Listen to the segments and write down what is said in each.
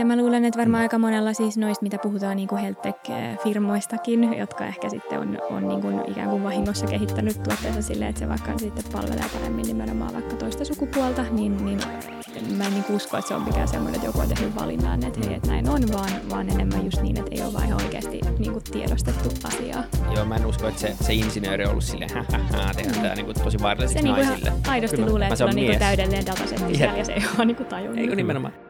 ja mä luulen, että varmaan aika monella siis noista, mitä puhutaan niin kuin HealthTech-firmoistakin, jotka ehkä sitten on, on niin kuin ikään kuin vahingossa kehittänyt tuotteensa silleen, että se vaikka sitten palvelee paremmin nimenomaan vaikka toista sukupuolta, niin, niin mä en niin usko, että se on mikään semmoinen, että joku on tehnyt valinnan, että hei, että näin on, vaan, vaan enemmän just niin, että ei ole vaan ihan oikeasti niin kuin tiedostettu asiaa. Joo, mä en usko, että se, se insinööri on ollut silleen, hä, hä, hä tehdään mm. tämä niin kuin tosi vaarallisiksi se naisille. Niin aidosti Kyllä. luulee, että se on, niin kuin täydellinen datasetti ja se ei ole niin kuin tajunnut. Eikö nimenomaan?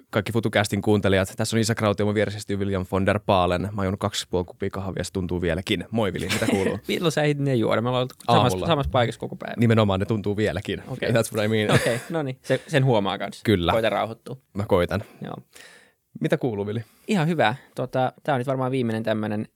kaikki FutuCastin kuuntelijat. Tässä on Isa Krauti mun vieressä William von der Paalen. Mä oon kaksi puoli kupia kahvia, se tuntuu vieläkin. Moi Vili, mitä kuuluu? Milloin sä ehdit ne juoda? Me ollaan samassa, samassa paikassa koko päivä. Nimenomaan, ne tuntuu vieläkin. Okay. That's what I mean. Okei, okay, no niin. Se, sen huomaa kanssa. Kyllä. Koita rauhoittua. Mä koitan. Joo. Mitä kuuluu, Vili? Ihan hyvä. Tota, Tämä on nyt varmaan viimeinen tämmöinen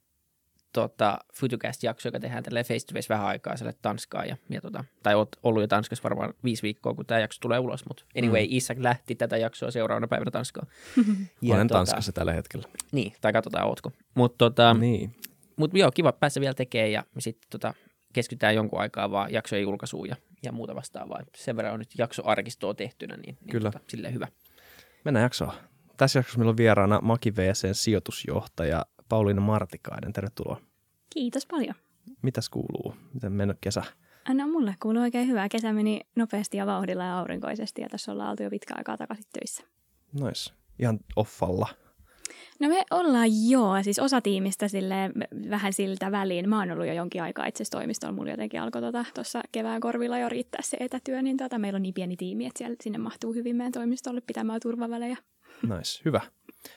tota, FutuCast-jakso, joka tehdään tälle face to face vähän aikaa sille Tanskaa. Ja, ja tota, tai oot ollut jo Tanskassa varmaan viisi viikkoa, kun tämä jakso tulee ulos. Mutta anyway, mm. Isak lähti tätä jaksoa seuraavana päivänä Tanskaa. ja, Olen tota, Tanskassa tällä hetkellä. Niin, tai katsotaan ootko. Mutta tota, niin. mut, joo, kiva päästä vielä tekemään ja sitten tota, keskitytään jonkun aikaa vaan jaksojen julkaisuun ja, ja muuta vastaavaa. Sen verran on nyt jaksoarkistoa tehtynä, niin, niin Kyllä. Tota, silleen hyvä. Mennään jaksoa. Tässä jaksossa meillä on vieraana Maki VCn sijoitusjohtaja Pauliina Martikainen, tervetuloa. Kiitos paljon. Mitäs kuuluu? Miten mennyt kesä? No mulle kuuluu oikein hyvää. Kesä meni nopeasti ja vauhdilla ja aurinkoisesti ja tässä ollaan oltu jo pitkä aikaa takaisin töissä. Nice. Ihan offalla. No me ollaan joo, siis osa tiimistä sille vähän siltä väliin. Mä oon ollut jo jonkin aikaa itse asiassa toimistolla. Mulla jotenkin alkoi tuossa tota, kevään korvilla jo riittää se etätyö, niin tota, meillä on niin pieni tiimi, että siellä, sinne mahtuu hyvin meidän toimistolle pitämään turvavälejä. Nice, hyvä.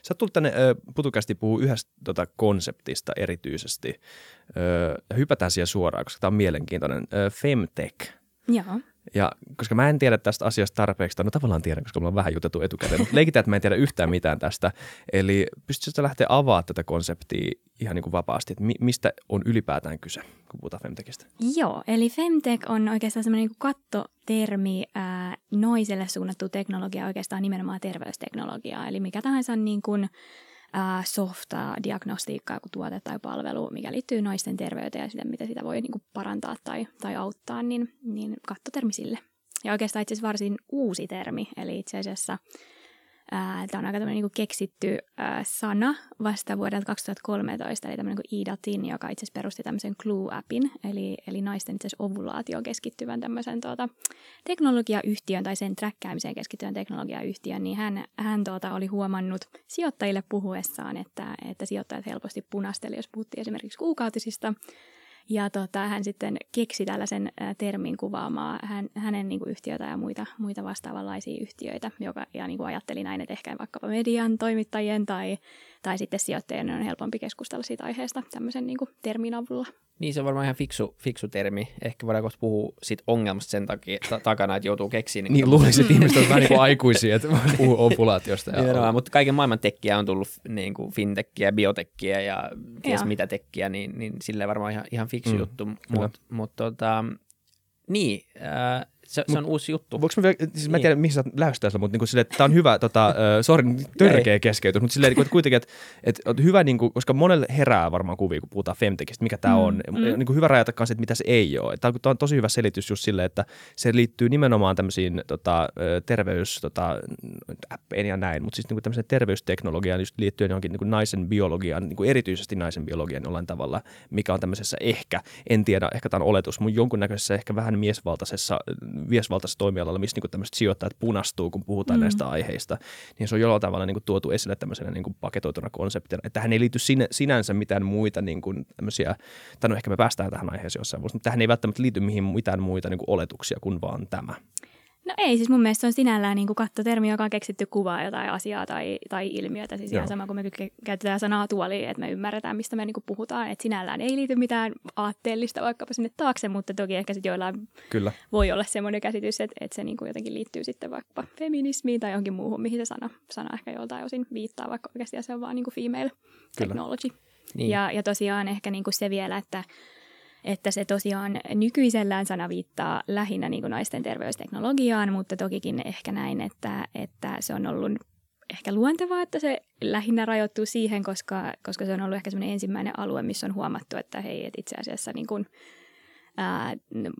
Sä tullut tänne putukästi puhuu yhdestä tota, konseptista erityisesti. Hypätään siihen suoraan, koska tämä on mielenkiintoinen. Femtech. Joo. Ja koska mä en tiedä tästä asiasta tarpeeksi, no tavallaan tiedän, koska mulla on vähän jutettu etukäteen, mutta leikitään, että mä en tiedä yhtään mitään tästä. Eli pystytkö lähteä avaamaan tätä konseptia ihan niin kuin vapaasti, että mi- mistä on ylipäätään kyse, kun puhutaan Femtechistä? Joo, eli Femtech on oikeastaan semmoinen niin kattotermi ää, noiselle suunnattu teknologia, oikeastaan nimenomaan terveysteknologiaa. Eli mikä tahansa niin kuin, softa-diagnostiikkaa, joku tuote tai palvelu, mikä liittyy naisten terveyteen ja sitä, miten sitä voi niin kuin parantaa tai, tai auttaa, niin, niin kattotermi sille. Ja oikeastaan itse asiassa varsin uusi termi, eli itse asiassa Tämä on aika niin keksitty sana vasta vuodelta 2013, eli tämmöinen kuin Ida Tin, joka itse asiassa perusti tämmöisen Clue-appin, eli, eli naisten itse asiassa ovulaatioon keskittyvän tämmöisen tuota, teknologiayhtiön tai sen träkkäämiseen keskittyvän teknologiayhtiön, niin hän, hän tuota, oli huomannut sijoittajille puhuessaan, että, että sijoittajat helposti punasteli, jos puhuttiin esimerkiksi kuukautisista ja tota, hän sitten keksi tällaisen termin kuvaamaan hän, hänen niin kuin yhtiötä ja muita, muita vastaavanlaisia yhtiöitä, joka, ja niin kuin ajatteli näin, että ehkä vaikkapa median toimittajien tai, tai sitten sijoittajien on helpompi keskustella siitä aiheesta tämmöisen niin kuin termin avulla. Niin, se on varmaan ihan fiksu, fiksu termi. Ehkä voidaan kohta puhua siitä ongelmasta sen takia, ta- takana, että joutuu keksiä. Niin, niin luulisin, että ihmiset on vähän niin kuin aikuisia, että puhuu opulaatiosta. Ja Joo, mutta kaiken maailman tekkiä on tullut niin kuin fintekkiä, biotekkiä ja ties mitä tekkiä, niin, niin silleen varmaan ihan, ihan fiksu mm, juttu. Mutta mut, tota, niin, äh, se, se on uusi juttu. Voinko mä, vielä, siis niin. mä en tiedä, mihin sä lähestyt mutta niin sille, että tämä on hyvä, tota, uh, sorry, törkeä keskeytys, mutta silleen, että kuitenkin, että, että on hyvä, niin kuin, koska monelle herää varmaan kuvia, kun puhutaan femtekistä, mikä tämä mm, on. Mm. Niin kuin hyvä rajata kanssa, että mitä se ei ole. Tämä on tosi hyvä selitys just silleen, että se liittyy nimenomaan tämmöisiin tota, terveys, tota, appeihin ja näin, mutta siis niin tämmöiseen terveysteknologiaan just liittyen johonkin niin kuin naisen biologiaan, niin kuin erityisesti naisen biologiaan jollain tavalla, mikä on tämmöisessä ehkä, en tiedä, ehkä tämä on oletus, mutta jonkunnäköisessä ehkä vähän miesvaltaisessa viesvaltaisessa toimialalla, missä niin tämmöiset sijoittajat punastuu, kun puhutaan mm. näistä aiheista, niin se on jollain tavalla niin kuin tuotu esille tämmöisenä niin kuin paketoituna konseptina. Että tähän ei liity sinä, sinänsä mitään muita niin kuin tämmöisiä, tai no ehkä me päästään tähän aiheeseen jossain vuosi, mutta tähän ei välttämättä liity mihin mitään muita niin kuin oletuksia kuin vaan tämä. No ei, siis mun mielestä se on sinällään niin kuin kattotermi, joka on keksitty kuvaa jotain asiaa tai, tai ilmiötä. Siis ihan sama kuin me käytetään sanaa tuoli, että me ymmärretään, mistä me niin kuin puhutaan. Että sinällään ei liity mitään aatteellista vaikkapa sinne taakse, mutta toki ehkä sitten joillain Kyllä. voi olla semmoinen käsitys, että, että se niin kuin jotenkin liittyy sitten vaikka feminismiin tai johonkin muuhun, mihin se sana, sana ehkä joltain osin viittaa, vaikka oikeasti se on vaan niin kuin female Kyllä. technology. Niin. Ja, ja tosiaan ehkä niin kuin se vielä, että että se tosiaan nykyisellään sana viittaa lähinnä niin kuin naisten terveysteknologiaan, mutta tokikin ehkä näin, että, että se on ollut ehkä luontevaa, että se lähinnä rajoittuu siihen, koska, koska se on ollut ehkä semmoinen ensimmäinen alue, missä on huomattu, että hei, että itse asiassa niin kuin, ää,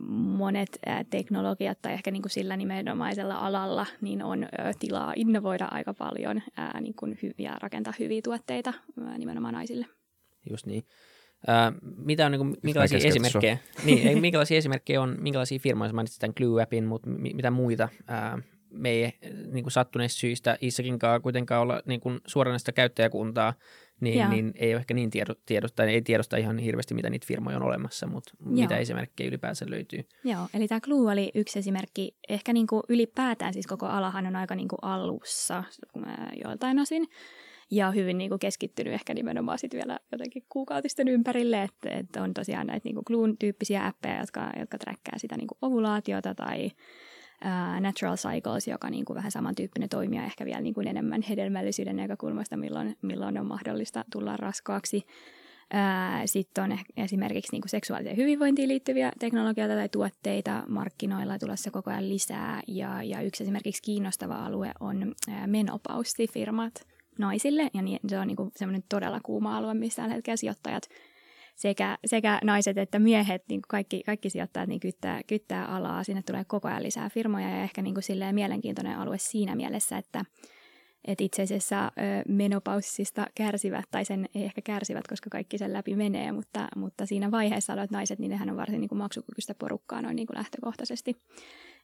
monet ää, teknologiat tai ehkä niin kuin sillä nimenomaisella alalla niin on ää, tilaa innovoida aika paljon ää, niin kuin hy- ja rakentaa hyviä tuotteita ää, nimenomaan naisille. Just niin. Ää, mitä on, niin kuin, minkälaisia esimerkkejä, niin, ei, minkälaisia esimerkkejä on, minkälaisia firmoja, mainitsit tämän Glue-appin, mutta mitä muita? Ää, me ei niin kuin sattuneista syistä Issakinkaan kuitenkaan olla niin kuin suoranaista käyttäjäkuntaa, niin, niin ei ole ehkä niin tiedo, tiedosta, ei tiedosta ihan hirveästi, mitä niitä firmoja on olemassa, mutta Joo. mitä esimerkkejä ylipäänsä löytyy. Joo, eli tämä Glue oli yksi esimerkki. Ehkä niin kuin ylipäätään siis koko alahan on aika niin kuin alussa joiltain osin ja hyvin niin kuin keskittynyt ehkä nimenomaan sitten vielä jotenkin kuukautisten ympärille, että, että on tosiaan näitä niin Clune-tyyppisiä appeja, jotka, jotka träkkää sitä niin kuin ovulaatiota tai uh, Natural Cycles, joka niin kuin vähän samantyyppinen toimija ehkä vielä niin kuin enemmän hedelmällisyyden näkökulmasta, milloin, milloin on mahdollista tulla raskaaksi. Sitten on esimerkiksi niin kuin seksuaaliseen hyvinvointiin liittyviä teknologioita tai tuotteita markkinoilla tulossa koko ajan lisää. Ja, ja yksi esimerkiksi kiinnostava alue on menopaustifirmat, naisille, ja niin, se on niin semmoinen todella kuuma alue, missä tällä hetkellä sijoittajat sekä, sekä naiset että miehet, niin kaikki, kaikki sijoittajat niin kyttää, kyttää alaa. Sinne tulee koko ajan lisää firmoja ja ehkä niin kuin mielenkiintoinen alue siinä mielessä, että, että itse asiassa menopaussista kärsivät, tai sen ei ehkä kärsivät, koska kaikki sen läpi menee, mutta, mutta siinä vaiheessa olevat naiset, niin nehän on varsin niin kuin maksukykyistä porukkaa noin niin kuin lähtökohtaisesti.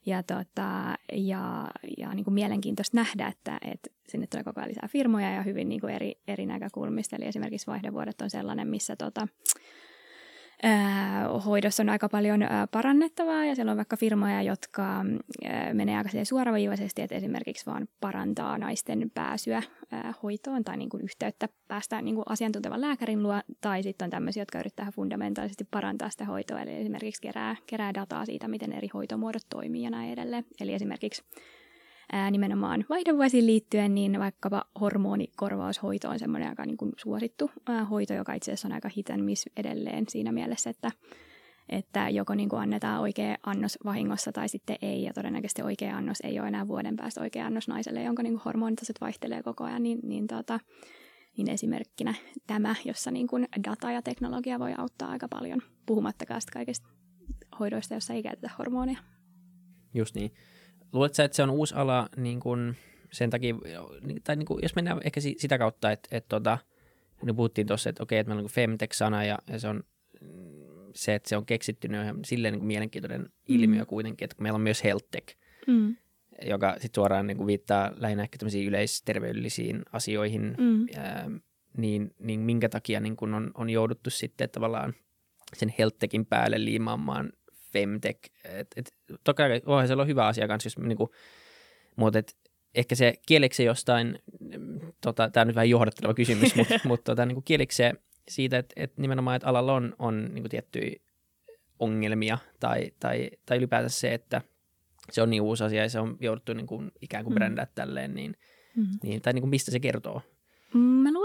Ja, tota, ja, ja niin kuin mielenkiintoista nähdä, että, että sinne tulee koko ajan lisää firmoja ja hyvin niin kuin eri, eri näkökulmista. Eli esimerkiksi vaihdevuodet on sellainen, missä tota, hoidossa on aika paljon parannettavaa ja siellä on vaikka firmoja, jotka menee aika suoraviivaisesti, että esimerkiksi vaan parantaa naisten pääsyä hoitoon tai niin kuin yhteyttä päästään niin kuin asiantuntevan lääkärin luo, tai sitten on tämmöisiä, jotka yrittää fundamentaalisesti parantaa sitä hoitoa, eli esimerkiksi kerää, kerää dataa siitä, miten eri hoitomuodot toimii ja näin edelleen. Eli esimerkiksi ää, nimenomaan vaihdevuosiin liittyen, niin vaikkapa hormonikorvaushoito on semmoinen aika niin kuin suosittu ää, hoito, joka itse asiassa on aika hit and miss edelleen siinä mielessä, että että joko niin kuin annetaan oikea annos vahingossa tai sitten ei, ja todennäköisesti oikea annos ei ole enää vuoden päästä oikea annos naiselle, jonka niin kuin hormonitaset vaihtelee koko ajan, niin, niin, tota, niin esimerkkinä tämä, jossa niin kuin data ja teknologia voi auttaa aika paljon, puhumattakaan kaikista hoidoista, joissa ei käytetä hormoneja. Just niin. Luuletko että se on uusi ala niin kuin sen takia, tai niin kuin, jos mennään ehkä sitä kautta, että, että tota, niin puhuttiin tuossa, että okei, että meillä on niin femtech-sana ja, ja se on se, että se on keksitty, niin on silleen niin kuin mielenkiintoinen mm. ilmiö kuitenkin, että meillä on myös healthtech, mm. joka sitten suoraan niin kuin viittaa lähinnä ehkä tämmöisiin yleisterveydellisiin asioihin, mm. ää, niin, niin minkä takia niin kuin on, on jouduttu sitten tavallaan sen healthtechin päälle liimaamaan femtech. Et, et, toki voihan siellä on hyvä asia kanssa, jos niin kuin, mutta et, ehkä se kieleksi jostain, tota, tämä on nyt vähän johdatteleva kysymys, mutta mut, tota, niin kieleksi siitä, että, että nimenomaan, että alalla on, on niin tiettyjä ongelmia tai, tai, tai ylipäätään se, että se on niin uusi asia ja se on jouduttu niin kuin, ikään kuin mm. brändää tälleen, niin, mm. niin, tai niin kuin mistä se kertoo?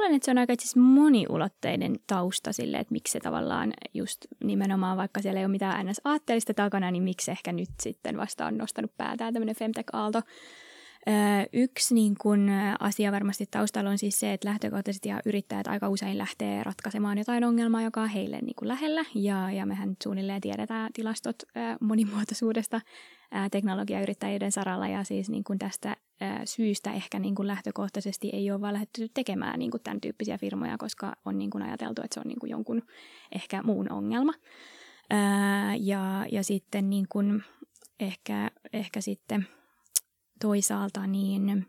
Luulen, että se on aika itse moniulotteinen tausta sille, että miksi se tavallaan just nimenomaan, vaikka siellä ei ole mitään ns. aatteellista takana, niin miksi ehkä nyt sitten vasta on nostanut päätään tämmöinen Femtech-aalto. Yksi niin kun, asia varmasti taustalla on siis se, että lähtökohtaisesti ja yrittäjät aika usein lähtee ratkaisemaan jotain ongelmaa, joka on heille niin kuin lähellä. Ja, ja mehän suunnilleen tiedetään tilastot monimuotoisuudesta teknologiayrittäjien saralla. Ja siis niin kuin tästä syystä ehkä niin kuin lähtökohtaisesti ei ole vaan lähdetty tekemään niin kuin tämän tyyppisiä firmoja, koska on niin kuin ajateltu, että se on niin kuin jonkun ehkä muun ongelma. Ja, ja sitten niin kuin ehkä, ehkä sitten – toisaalta niin,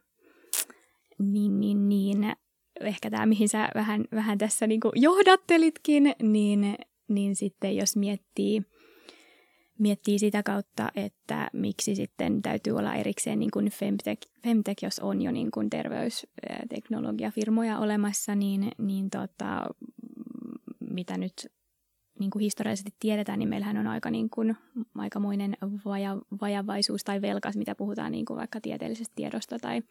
niin, niin, niin ehkä tämä, mihin sä vähän, vähän tässä niin johdattelitkin, niin, niin sitten jos miettii miettii sitä kautta, että miksi sitten täytyy olla erikseen niin kuin Femtech, Femtech, jos on jo niin kuin terveysteknologiafirmoja olemassa, niin, niin tota, mitä nyt niin kuin historiallisesti tiedetään, niin meillähän on aika niin kuin, aikamoinen vaja, vajavaisuus tai velkas, mitä puhutaan niin kuin vaikka tieteellisestä tiedosta tai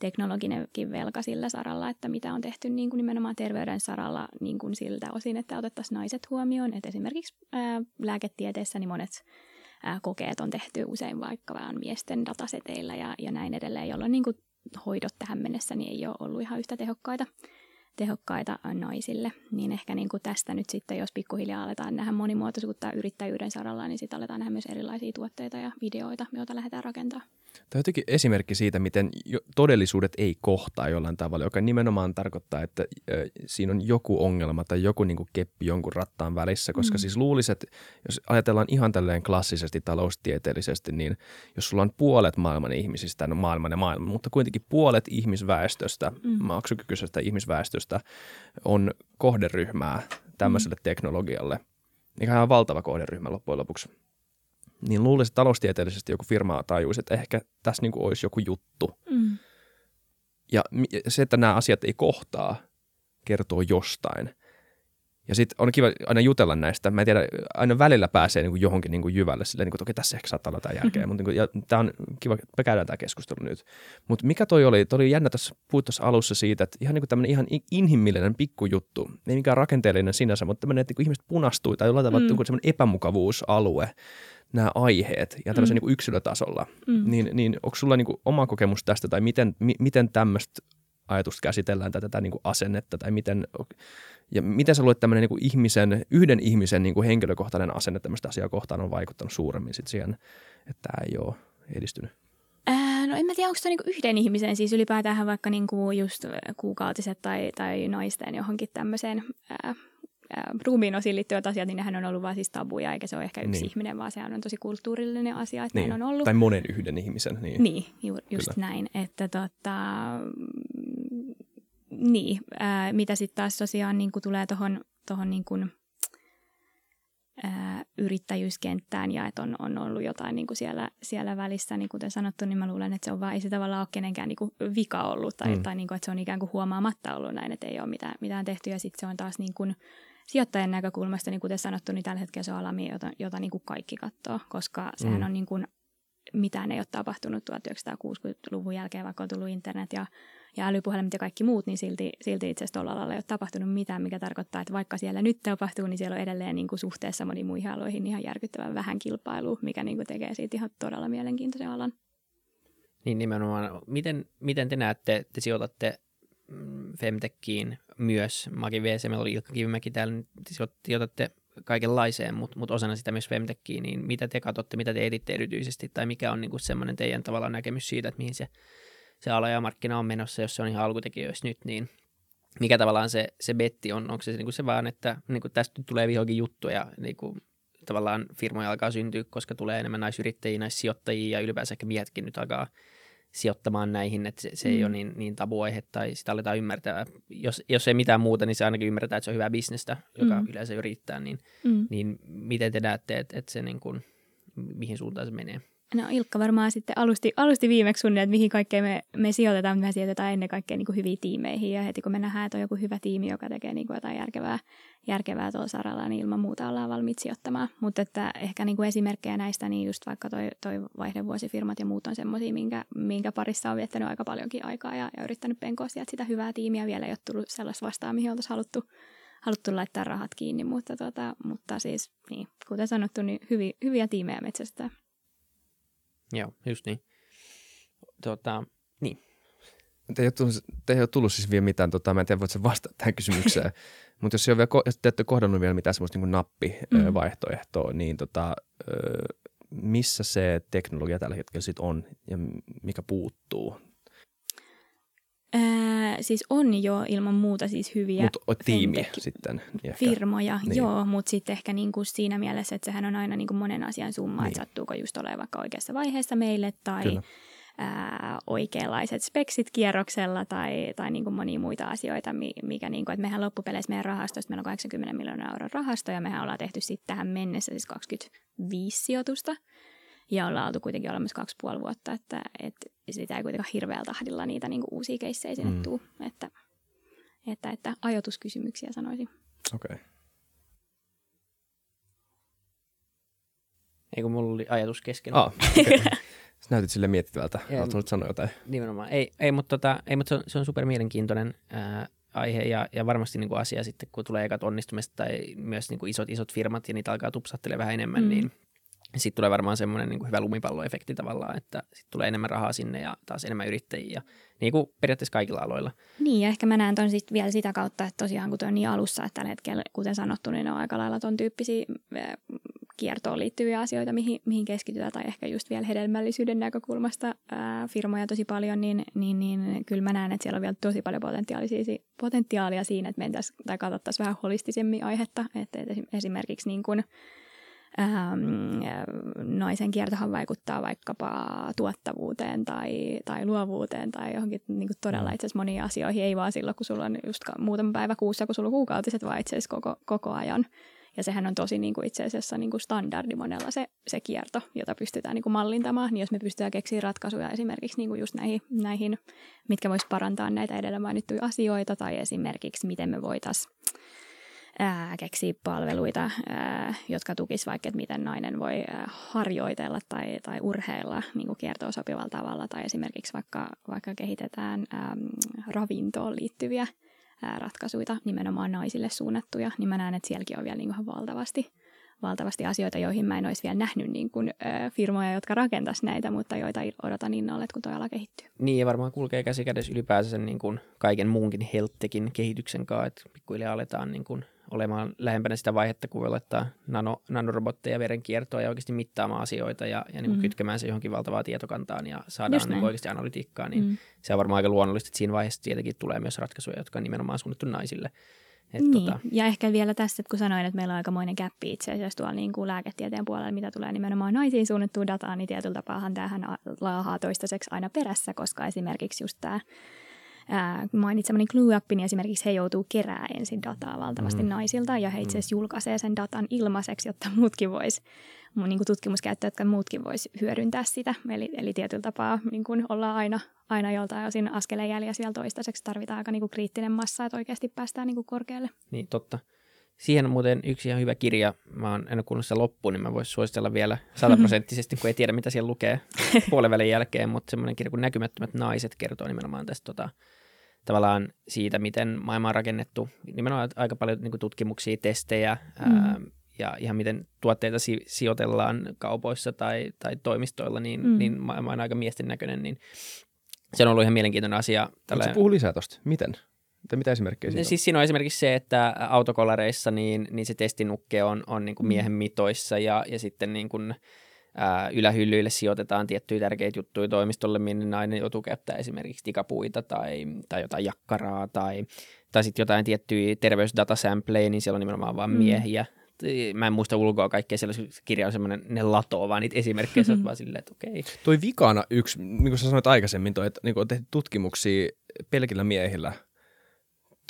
teknologinenkin velka sillä saralla, että mitä on tehty niin kuin nimenomaan terveyden saralla niin kuin siltä osin, että otettaisiin naiset huomioon. Että esimerkiksi ää, lääketieteessä niin monet ää, kokeet on tehty usein vaikka vaan miesten dataseteillä ja, ja näin edelleen, jolloin niin kuin hoidot tähän mennessä niin ei ole ollut ihan yhtä tehokkaita tehokkaita naisille, niin ehkä niin kuin tästä nyt sitten, jos pikkuhiljaa aletaan nähdä monimuotoisuutta yrittäjyyden saralla, niin sitten aletaan nähdä myös erilaisia tuotteita ja videoita, joita lähdetään rakentamaan. Tämä on jotenkin esimerkki siitä, miten todellisuudet ei kohtaa jollain tavalla, joka nimenomaan tarkoittaa, että siinä on joku ongelma tai joku niin kuin keppi jonkun rattaan välissä, koska mm. siis luulisin, että jos ajatellaan ihan tälleen klassisesti taloustieteellisesti, niin jos sulla on puolet maailman ihmisistä, no maailman ja maailman, mutta kuitenkin puolet ihmisväestöstä, mm. maksukykyisestä ihmisväestöstä on kohderyhmää tämmöiselle mm. teknologialle, niin on valtava kohderyhmä loppujen lopuksi niin luulisin, että taloustieteellisesti joku firma tajuisi, että ehkä tässä niin kuin olisi joku juttu. Mm. Ja se, että nämä asiat ei kohtaa, kertoo jostain. Ja sitten on kiva aina jutella näistä. Mä en tiedä, aina välillä pääsee niin kuin johonkin niin kuin jyvälle silleen, niin kuin, että okei, tässä ehkä saattaa olla jotain järkeä. Mm-hmm. Mutta niin tämä on kiva, että me käydään tämä keskustelu nyt. Mutta mikä toi oli? Toi oli jännä tässä puhuttu alussa siitä, että ihan niin kuin tämmöinen ihan inhimillinen pikkujuttu. Ei mikään rakenteellinen sinänsä, mutta tämmöinen, että niin ihmiset punastui tai jollain tavalla mm. semmoinen epämukavuusalue nämä aiheet ja tämmöisen mm. niin yksilötasolla, mm. niin, niin onko sulla niin kuin oma kokemus tästä tai miten, mi, miten tämmöistä ajatusta käsitellään tai tätä niin kuin asennetta tai miten, ja miten sä luulet tämmöinen niin kuin ihmisen, yhden ihmisen niin kuin henkilökohtainen asenne tämmöistä asiaa kohtaan on vaikuttanut suuremmin sit siihen, että tämä ei ole edistynyt? no en mä tiedä, onko se niinku yhden ihmisen, siis ylipäätään vaikka niinku just kuukautiset tai, tai naisten johonkin tämmöiseen ää, ruumiin osiin liittyvät asiat, niin nehän on ollut vaan siis tabuja, eikä se ole ehkä yksi niin. ihminen, vaan sehän on tosi kulttuurillinen asia, että niin. näin on ollut. Tai monen yhden ihmisen. Niin, niin ju, just Kyllä. näin. Että tota, niin, ää, mitä sitten taas tosiaan niin tulee tuohon tohon niin kuin, ää, yrittäjyyskenttään ja että on, on ollut jotain niin kuin siellä, siellä välissä, niin kuten sanottu, niin mä luulen, että se on vaan, ei se tavallaan ole kenenkään niin kuin vika ollut tai, mm. tai niin kuin, että se on ikään kuin huomaamatta ollut näin, että ei ole mitään, mitään tehty ja sitten se on taas niin kuin, sijoittajan näkökulmasta, niin kuten sanottu, niin tällä hetkellä se on alami, jota, jota niin kuin kaikki katsoo, koska sehän mm. on niin kuin, mitään ei ole tapahtunut 1960-luvun jälkeen, vaikka on tullut internet ja, ja älypuhelimet ja kaikki muut, niin silti, silti itse asiassa tuolla alalla ei ole tapahtunut mitään, mikä tarkoittaa, että vaikka siellä nyt tapahtuu, niin siellä on edelleen niin kuin suhteessa moniin muihin aloihin ihan järkyttävän vähän kilpailua, mikä niin kuin tekee siitä ihan todella mielenkiintoisen alan. Niin nimenomaan. Miten, miten te näette, te sijoitatte Femtekkiin myös. Maki VC, meillä oli Ilkka Kivimäki täällä, niin sijoitatte kaikenlaiseen, mutta mut osana sitä myös Femtekkiin, niin mitä te katsotte, mitä te etitte erityisesti, tai mikä on niinku semmoinen teidän tavallaan näkemys siitä, että mihin se, se ala ja markkina on menossa, jos se on ihan alkutekijöissä nyt, niin mikä tavallaan se, se betti on, onko se niinku se vaan, että niinku tästä tulee vihonkin juttuja, niinku, tavallaan firmoja alkaa syntyä, koska tulee enemmän naisyrittäjiä, naissijoittajia ja ylipäänsä ehkä miehetkin nyt alkaa sijoittamaan näihin, että se, se mm. ei ole niin, niin tabuaihe tai sitä aletaan ymmärtää. Jos, jos ei mitään muuta, niin se ainakin ymmärretään, että se on hyvää bisnestä, joka mm. yleensä yrittää, niin, mm. niin miten te näette, että, että se niin kuin, mihin suuntaan se menee? No Ilkka varmaan sitten alusti, alusti viimeksi sun, että mihin kaikkeen me, me sijoitetaan, mutta me sijoitetaan ennen kaikkea niin kuin hyviin tiimeihin ja heti kun me nähdään, että on joku hyvä tiimi, joka tekee niin kuin jotain järkevää, järkevää tuolla saralla, niin ilman muuta ollaan valmiit sijoittamaan. Mutta että ehkä niin kuin esimerkkejä näistä, niin just vaikka toi, toi vaihdevuosifirmat ja muut on semmoisia, minkä, minkä parissa on viettänyt aika paljonkin aikaa ja, ja yrittänyt penkoa sieltä sitä hyvää tiimiä. Vielä ei ole tullut sellaista vastaan, mihin oltaisiin haluttu, haluttu laittaa rahat kiinni, mutta, tota, mutta siis niin, kuten sanottu, niin hyviä, hyviä tiimejä metsästä. Joo, just niin. Tota, niin. Te ei, ole tullut, te ei ole tullut siis vielä mitään, tota, mä en tiedä, voitko vastata tähän kysymykseen, mutta jos, ei ole vielä, jos te ette kohdannut vielä mitään semmoista niin nappivaihtoehtoa, mm. niin tota, missä se teknologia tällä hetkellä sit on ja mikä puuttuu? Ää, siis on jo ilman muuta siis hyviä Mut tiimiä sitten. Niin firmoja, niin. joo, mutta sitten ehkä niinku siinä mielessä, että sehän on aina niinku monen asian summa, niin. että sattuuko just olemaan vaikka oikeassa vaiheessa meille tai Kyllä ää, oikeanlaiset speksit kierroksella tai, tai niin kuin monia muita asioita, mikä niin kuin, että mehän loppupeleissä meidän rahastosta, meillä on 80 miljoonaa euron rahasto ja mehän ollaan tehty sitten tähän mennessä siis 25 sijoitusta ja ollaan oltu kuitenkin olemassa kaksi puoli vuotta, että, että sitä ei kuitenkaan hirveällä tahdilla niitä niin kuin uusia keissejä sinne mm. tuu, että, että, että ajoituskysymyksiä sanoisin. Okei. Okay. Ei kun mulla oli ajatus kesken. Ah, okay. Sä näytit sille miettivältä. Haluatko sanoa jotain? Nimenomaan. Ei, ei mutta, tota, ei, mutta se, on, se on super mielenkiintoinen ää, aihe ja, ja varmasti niin kuin asia sitten, kun tulee ekat onnistumista tai myös niin kuin isot, isot firmat ja niitä alkaa tupsahtelemaan vähän enemmän, mm. niin sitten tulee varmaan semmoinen niin kuin hyvä lumipalloefekti tavallaan, että sitten tulee enemmän rahaa sinne ja taas enemmän yrittäjiä, niin kuin periaatteessa kaikilla aloilla. Niin, ja ehkä mä näen ton sit vielä sitä kautta, että tosiaan kun on niin alussa, että tällä hetkellä, kuten sanottu, niin ne on aika lailla ton tyyppisiä kiertoon liittyviä asioita, mihin, mihin keskitytään, tai ehkä just vielä hedelmällisyyden näkökulmasta ää, firmoja tosi paljon, niin, niin, niin kyllä mä näen, että siellä on vielä tosi paljon potentiaalia siinä, että mentäisiin tai katsottaisiin vähän holistisemmin aihetta, että esimerkiksi niin kuin, ähm, naisen kiertohan vaikuttaa vaikkapa tuottavuuteen tai, tai luovuuteen tai johonkin niin kuin todella mm. itse asiassa moniin asioihin, ei vaan silloin, kun sulla on just muutama päivä kuussa, kun sulla on kuukautiset, vaan itse asiassa koko, koko ajan. Ja sehän on tosi niin kuin itse asiassa niin kuin standardi monella se, se kierto, jota pystytään niin kuin mallintamaan. Niin jos me pystytään keksiä ratkaisuja esimerkiksi niin kuin just näihin, näihin, mitkä vois parantaa näitä edellä mainittuja asioita, tai esimerkiksi miten me voitaisiin keksiä palveluita, ää, jotka tukisivat vaikka, että miten nainen voi ää, harjoitella tai, tai urheilla niin kuin kiertoon sopivalla tavalla, tai esimerkiksi vaikka, vaikka kehitetään ää, ravintoon liittyviä ratkaisuja, nimenomaan naisille suunnattuja, niin mä näen, että sielläkin on vielä niin kuin valtavasti, valtavasti asioita, joihin mä en olisi vielä nähnyt niin kuin, ö, firmoja, jotka rakentaisi näitä, mutta joita odotan innolla, kun tuo ala kehittyy. Niin, ja varmaan kulkee käsi kädessä ylipäänsä sen niin kuin kaiken muunkin helttekin kehityksen kanssa, että pikkuhiljaa aletaan niin kuin olemaan lähempänä sitä vaihetta, kun voi laittaa nano, nanorobotteja verenkiertoa ja oikeasti mittaamaan asioita ja, ja niin mm. kytkemään se johonkin valtavaan tietokantaan ja saadaan niin oikeasti analytiikkaa, niin mm. se on varmaan aika luonnollista, että siinä vaiheessa tietenkin tulee myös ratkaisuja, jotka on nimenomaan suunnattu naisille. Et niin. tota... Ja ehkä vielä tässä, että kun sanoin, että meillä on aikamoinen käppi itse asiassa tuolla niin kuin lääketieteen puolella, mitä tulee nimenomaan naisiin suunnattuun dataan, niin tietyllä tapaahan tähän laahaa toistaiseksi aina perässä, koska esimerkiksi just tämä mainitsemani Clue niin esimerkiksi he joutuu kerää ensin dataa valtavasti mm. naisilta ja he itse asiassa julkaisee sen datan ilmaiseksi, jotta muutkin vois, niin tutkimuskäyttäjät, jotka muutkin vois hyödyntää sitä. Eli, eli tietyllä tapaa niin kuin ollaan aina, aina joltain osin askeleen jäljessä vielä toistaiseksi. Tarvitaan aika niin kuin kriittinen massa, että oikeasti päästään niin kuin korkealle. Niin, totta. Siihen on muuten yksi ihan hyvä kirja. Mä oon en ole kuunnut sitä loppuun, niin mä voisin suositella vielä sataprosenttisesti, kun ei tiedä, mitä siellä lukee puolen jälkeen, mutta semmoinen kirja kuin Näkymättömät naiset kertoo nimenomaan tästä tota, tavallaan siitä, miten maailma on rakennettu. Nimenomaan aika paljon niin kuin tutkimuksia, testejä mm. ää, ja ihan miten tuotteita si- sijoitellaan kaupoissa tai, tai toimistoilla, niin, mm. niin maailma on aika miesten näköinen, niin se on ollut ihan mielenkiintoinen asia. Tällä... puhu lisää tuosta? Miten? Tai mitä esimerkkejä siinä on? Siis siinä on esimerkiksi se, että autokolareissa niin, niin se testinukke on, on niin kuin mm. miehen mitoissa ja, ja sitten niin kuin, ää, ylähyllyille sijoitetaan tiettyjä tärkeitä juttuja toimistolle, minne nainen joutuu käyttää esimerkiksi tikapuita tai, tai jotain jakkaraa tai, tai sitten jotain tiettyjä terveysdatasampleja, niin siellä on nimenomaan vain mm. miehiä. Mä en muista ulkoa kaikkea, siellä kirja on semmoinen, ne latoo vaan niitä esimerkkejä, mm-hmm. vaan silleen, että okei. Okay. Toi vikana yksi, niin kuin sä sanoit aikaisemmin, toi, että niin on tehty tutkimuksia pelkillä miehillä –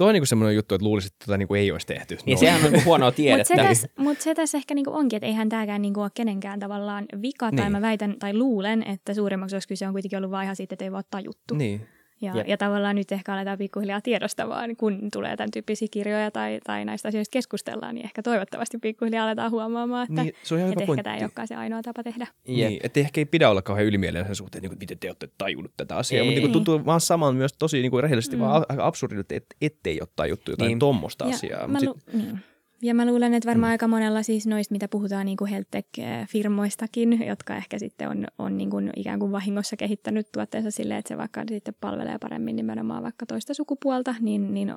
Tuo on niinku semmoinen juttu, että luulisit, että tota niinku ei olisi tehty. Niin no. sehän on niinku huonoa tiedettä. Mutta se, tässä, mut se tässä ehkä niinku onkin, että eihän tämäkään niinku ole kenenkään tavallaan vika, niin. tai mä väitän tai luulen, että suurimmaksi osassa kyse on kuitenkin ollut vaan ihan siitä, että ei voi tajuttu. Niin. Ja, ja tavallaan nyt ehkä aletaan pikkuhiljaa tiedostamaan, kun tulee tämän tyyppisiä kirjoja tai, tai näistä asioista keskustellaan, niin ehkä toivottavasti pikkuhiljaa aletaan huomaamaan, että, niin, se on että ehkä tämä ei olekaan se ainoa tapa tehdä. Niin, että ehkä ei pidä olla kauhean ylimielinen sen suhteen, niin kuin, miten te olette tajunnut tätä asiaa, mutta niin tuntuu vaan samaan myös tosi niin kuin rehellisesti mm. vaan aika absurdilta, että ettei ole tajuttu jotain niin. tuommoista asiaa. Mä lu- sit... niin. Ja mä luulen, että varmaan mm. aika monella siis noista, mitä puhutaan niin kuin firmoistakin jotka ehkä sitten on, on niin kuin ikään kuin vahingossa kehittänyt tuotteensa silleen, että se vaikka sitten palvelee paremmin nimenomaan vaikka toista sukupuolta, niin, niin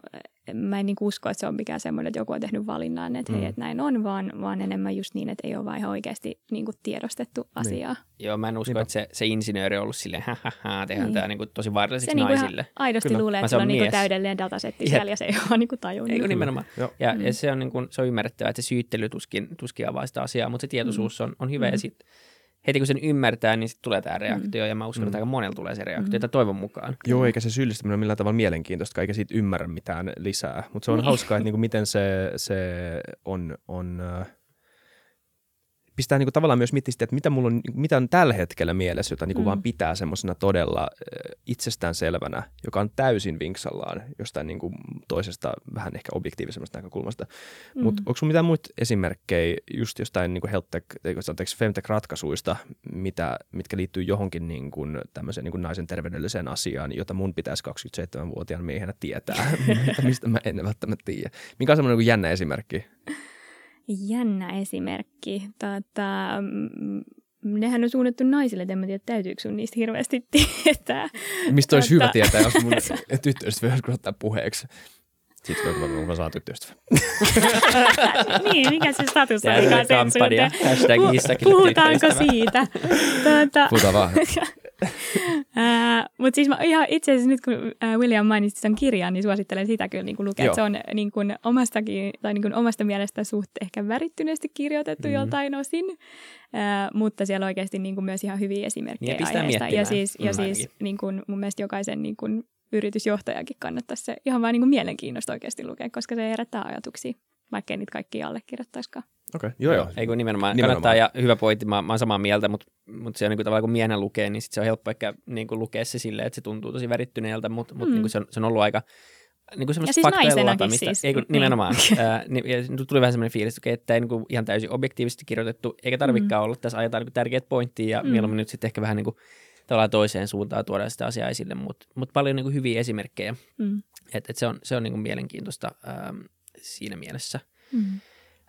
mä en niin usko, että se on mikään semmoinen, että joku on tehnyt valinnan, että mm. hei, että näin on, vaan, vaan enemmän just niin, että ei ole vaan ihan oikeasti niin kuin tiedostettu asiaa. Niin. Joo, mä en usko, Niinpä. että se, se insinööri on ollut silleen, hä, tehdään niin. tämä niin kuin tosi vaaralliseksi se naisille. Niin kuin aidosti Kyllä. luulee, että se on niin kuin täydellinen datasetti siellä ja se ei ole niin kuin tajunnut. Ei, nimenomaan. Ja, mm. ja se on, niin kuin, se on ymmärrettävää, että se syyttely tuskin, tuskin avaa sitä asiaa, mutta se tietoisuus mm. on, on hyvä mm. ja sitten heti kun sen ymmärtää, niin sitten tulee tämä reaktio, mm. ja mä uskon, että aika monella tulee se reaktio, mm. toivon mukaan. Joo, eikä se syyllistäminen ole millään tavalla mielenkiintoista, eikä siitä ymmärrä mitään lisää. Mutta se on niin. hauskaa, että niinku miten se, se on, on äh, pistää niin kuin tavallaan myös miettiä sitä, että mitä, mulla on, mitä on tällä hetkellä mielessä, jota niin kuin mm. vaan pitää semmoisena todella itsestäänselvänä, joka on täysin vinksallaan jostain niin kuin toisesta vähän ehkä objektiivisemmasta näkökulmasta. Mm. Mutta onko sinulla mitään muita esimerkkejä just jostain niin kuin health femtech-ratkaisuista, mitä, mitkä liittyy johonkin niin kuin tämmöiseen niin kuin naisen terveydelliseen asiaan, jota mun pitäisi 27-vuotiaan miehenä tietää, mistä mä en välttämättä tiedä. Mikä on semmoinen niin jännä esimerkki? Jännä esimerkki. Tota, nehän on suunnattu naisille, en mä tiedä, täytyykö sun niistä hirveästi tietää. Mistä olisi hyvä tietää, jos mun tyttöystävä joskus ottaa puheeksi. Sitten mä, mä, mä saan tyttöystävä. niin, mikä se status on? Mikä sen suhteen? Hashtag Puhutaanko siitä? Tuota... Puhutaan vaan. Mutta siis mä ihan itse asiassa nyt kun William mainitsi sen kirjan, niin suosittelen sitä kyllä niin kuin lukea. Se on niin kuin omastakin, tai niin kuin omasta mielestä suht ehkä värittyneesti kirjoitettu mm. joltain osin, uh, mutta siellä oikeasti niin kuin myös ihan hyviä esimerkkejä ja aiheesta. Ja siis, ja siis niin kuin mun mielestä jokaisen niin kuin yritysjohtajakin kannattaisi se ihan vain niin kuin mielenkiinnosta oikeasti lukea, koska se herättää ajatuksia, vaikkei niitä kaikki allekirjoittaisikaan. Okei, okay. joo joo. Ei kun nimenomaan, nimenomaan. kannattaa ja hyvä pointti, mä, mä oon samaa mieltä, mutta, mutta se on niin kuin tavallaan kun miehenä lukee, niin sit se on helppo ehkä niin kuin lukea se silleen, että se tuntuu tosi värittyneeltä, mutta, mutta mm. niin kuin se, on, se on ollut aika niin kuin ja siis naisenakin mistä, siis. Ei kun, nimenomaan. ää, niin, ja tuli vähän semmoinen fiilis, että ei niin kuin ihan täysin objektiivisesti kirjoitettu, eikä tarvikaan mm. olla. Tässä ajetaan niin tärkeät pointtia ja mm. mieluummin nyt sitten ehkä vähän niin kuin, tavallaan toiseen suuntaan tuoda sitä asiaa esille, mutta mut paljon niin kuin hyviä esimerkkejä. Mm. Et, et se on, se on niin kuin mielenkiintoista ähm, siinä mielessä. Mm.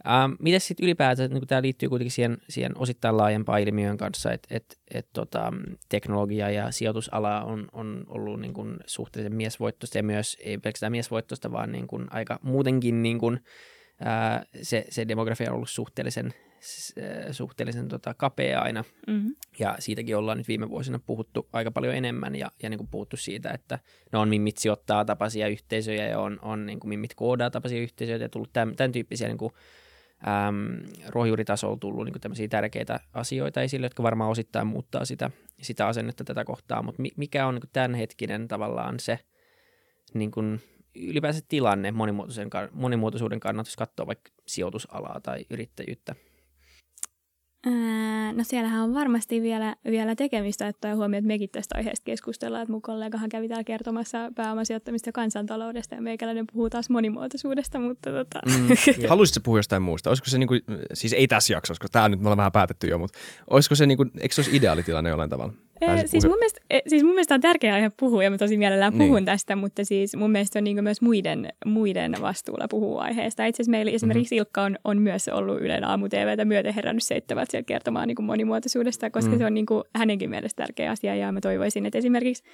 Ähm, miten sitten ylipäätään, niin tämä liittyy kuitenkin siihen, siihen osittain laajempaan ilmiön kanssa, että et, et, tota, teknologia ja sijoitusala on, on ollut niin kuin suhteellisen miesvoittoista ja myös ei pelkästään miesvoittoista, vaan niin kuin aika muutenkin niin kuin, ää, se, se demografia on ollut suhteellisen, suhteellisen tota, kapea aina. Mm-hmm. Ja siitäkin ollaan nyt viime vuosina puhuttu aika paljon enemmän ja, ja niin kuin puhuttu siitä, että no on mimmit sijoittaa tapaisia yhteisöjä ja on, on niin kuin mimmit koodaa tapaisia yhteisöjä ja tullut tämän, tämän tyyppisiä niin kuin, äm, ruohonjuuritasolla tullut niin tämmöisiä tärkeitä asioita esille, jotka varmaan osittain muuttaa sitä, sitä asennetta tätä kohtaa, mutta mikä on niin tämänhetkinen tavallaan se niin kuin ylipäänsä tilanne monimuotoisuuden kannalta, jos katsoo vaikka sijoitusalaa tai yrittäjyyttä? No siellähän on varmasti vielä, vielä tekemistä, että huomioon, että mekin tästä aiheesta keskustellaan, että mun kollegahan kävi täällä kertomassa pääomasijoittamista ja kansantaloudesta ja meikäläinen puhuu taas monimuotoisuudesta, mutta tota... Mm. Haluaisitko puhua jostain muusta? Olisiko se niinku, siis ei tässä jaksossa, koska tämä nyt me ollaan vähän päätetty jo, mutta olisiko se niinku, eikö se olisi ideaalitilanne jollain tavalla? Ee, siis, mun mielestä, e, siis mun mielestä on tärkeää aihe puhua ja mä tosi mielellään niin. puhun niin. tästä, mutta siis mun mielestä on niin myös muiden, muiden vastuulla puhua aiheesta. Itse asiassa meillä esimerkiksi mm-hmm. Ilkka on, on myös ollut Ylen aamu TVtä myöten herännyt seitsemät siellä kertomaan niin monimuotoisuudesta, koska mm. se on niin kuin hänenkin mielestä tärkeä asia ja mä toivoisin, että esimerkiksi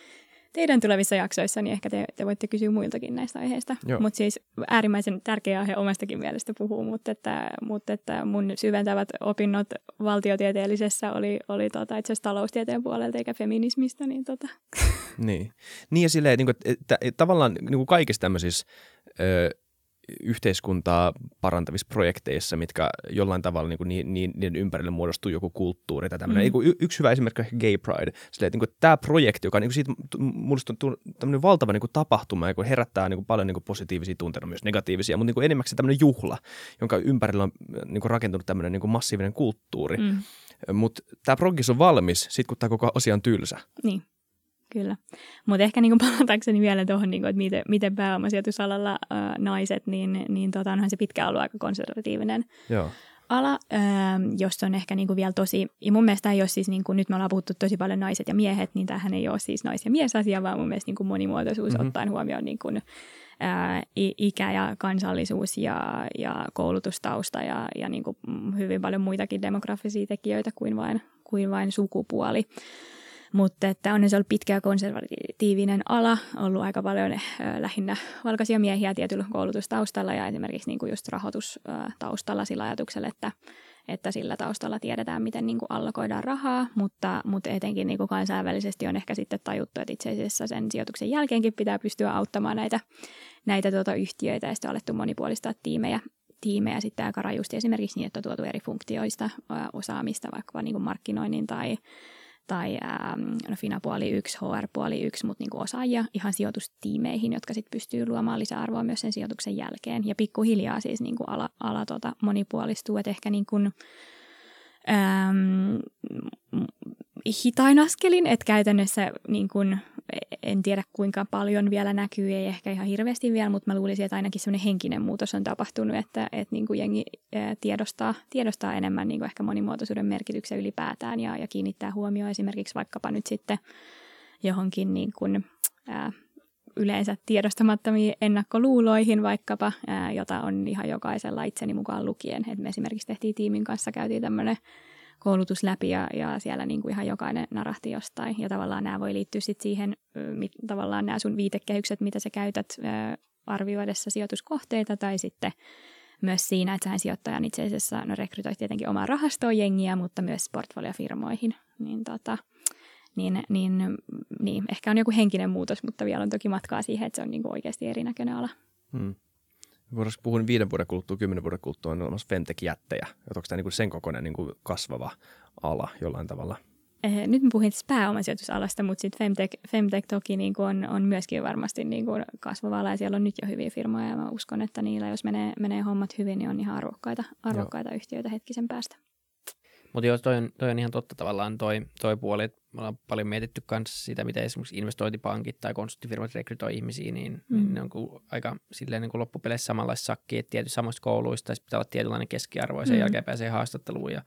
teidän tulevissa jaksoissa, niin ehkä te, te voitte kysyä muiltakin näistä aiheista. Mutta siis äärimmäisen tärkeä aihe omastakin mielestä puhuu, mutta että, mutta että mun syventävät opinnot valtiotieteellisessä oli, oli tota, itse asiassa taloustieteen puolelta eikä feminismistä. Niin, tota. niin. niin ja silleen, niin kuin, että, että, tavallaan niin kuin kaikissa tämmöisissä ö, yhteiskuntaa parantavissa projekteissa, mitkä jollain tavalla niin kuin, niin, niin, niiden ympärille muodostuu joku kulttuuri tai tämmöinen. Mm. Y- yksi hyvä esimerkki on Gay Pride. Silleen, että, niin kuin, tämä projekti, joka niin siitä muodostuu tämmöinen valtava niin kuin, tapahtuma, joka herättää niin kuin, paljon niin kuin, positiivisia tunteita, myös negatiivisia, mutta niin kuin, enimmäkseen tämmöinen juhla, jonka ympärillä on niin kuin, rakentunut tämmöinen niin kuin, massiivinen kulttuuri. Mm. Mutta tämä progis on valmis sitten, kun tämä koko asia on tylsä. Niin. Kyllä. Mutta ehkä niin palatakseni vielä tuohon, niin kuin, että miten, miten pääomasijoitusalalla äh, naiset, niin, niin tota, onhan se pitkä ollut aika konservatiivinen Joo. ala, äh, jossa on ehkä niin kuin vielä tosi, ja mun mielestä ei ole siis, niin kuin, nyt me ollaan puhuttu tosi paljon naiset ja miehet, niin tämähän ei ole siis nais- ja miesasia, vaan mun mielestä niin kuin monimuotoisuus mm-hmm. ottaen huomioon niin kuin, ää, ikä ja kansallisuus ja, ja koulutustausta ja, ja niin kuin hyvin paljon muitakin demografisia tekijöitä kuin vain, kuin vain sukupuoli. Mutta että on se ollut pitkä konservatiivinen ala, ollut aika paljon äh, lähinnä valkoisia miehiä tietyllä koulutustaustalla ja esimerkiksi niin kuin just rahoitustaustalla sillä ajatuksella, että, että sillä taustalla tiedetään, miten niin kuin allokoidaan rahaa, mutta, mutta etenkin niin kuin kansainvälisesti on ehkä sitten tajuttu, että itse asiassa sen sijoituksen jälkeenkin pitää pystyä auttamaan näitä, näitä tuota yhtiöitä ja sitten alettu monipuolistaa tiimejä, tiimejä sitten aika rajusti esimerkiksi niin, että on tuotu eri funktioista osaamista, vaikkapa niin kuin markkinoinnin tai, tai ähm, no Fina-puoli yksi, HR-puoli yksi, mutta niin osaajia ihan sijoitustiimeihin, jotka sitten pystyy luomaan lisäarvoa myös sen sijoituksen jälkeen. Ja pikkuhiljaa siis niin kuin ala, ala tuota monipuolistuu, että ehkä niin kuin, ähm, hitain askelin, että käytännössä niin kun, en tiedä kuinka paljon vielä näkyy, ei ehkä ihan hirveästi vielä, mutta mä luulisin, että ainakin semmoinen henkinen muutos on tapahtunut, että, että niin jengi tiedostaa, tiedostaa enemmän niin ehkä monimuotoisuuden merkityksen ylipäätään ja, ja kiinnittää huomioon esimerkiksi vaikkapa nyt sitten johonkin niin kuin, ää, yleensä tiedostamattomiin ennakkoluuloihin vaikkapa, ää, jota on ihan jokaisella itseni mukaan lukien. Et me esimerkiksi tehtiin tiimin kanssa, käytiin tämmöinen koulutus läpi ja, ja siellä niin kuin ihan jokainen narahti jostain. Ja tavallaan nämä voi liittyä sitten siihen, mit, tavallaan nämä sun viitekehykset, mitä sä käytät ää, arvioidessa sijoituskohteita tai sitten myös siinä, että sähän sijoittajan itse asiassa no rekrytoit tietenkin omaa rahastoon jengiä, mutta myös portfoliofirmoihin. Niin, tota, niin, niin, niin, ehkä on joku henkinen muutos, mutta vielä on toki matkaa siihen, että se on niin kuin oikeasti erinäköinen ala. Hmm. Voitaisiin puhua viiden vuoden kuluttua, kymmenen vuoden kuluttua on olemassa femtech-jättejä. Onko tämä niin sen kokoinen niin kuin kasvava ala jollain tavalla? Eh, nyt mä puhuin siis pääomasijoitusalasta, mutta sitten Femtech, Femtech toki niin kuin on, on myöskin varmasti niin kuin kasvava ala ja siellä on nyt jo hyviä firmoja ja mä uskon, että niillä jos menee, menee hommat hyvin, niin on ihan arvokkaita, arvokkaita yhtiöitä hetkisen päästä. Mutta joo, toi on, toi on ihan totta tavallaan toi, toi puoli, että me ollaan paljon mietitty myös sitä, miten esimerkiksi investointipankit tai konsulttifirmat rekrytoi ihmisiä, niin, mm. niin ne on kuin aika silleen niin kuin loppupeleissä samanlaista sakki, että tietysti samoista kouluista pitää olla tietynlainen keskiarvo ja sen mm. jälkeen pääsee haastatteluun ja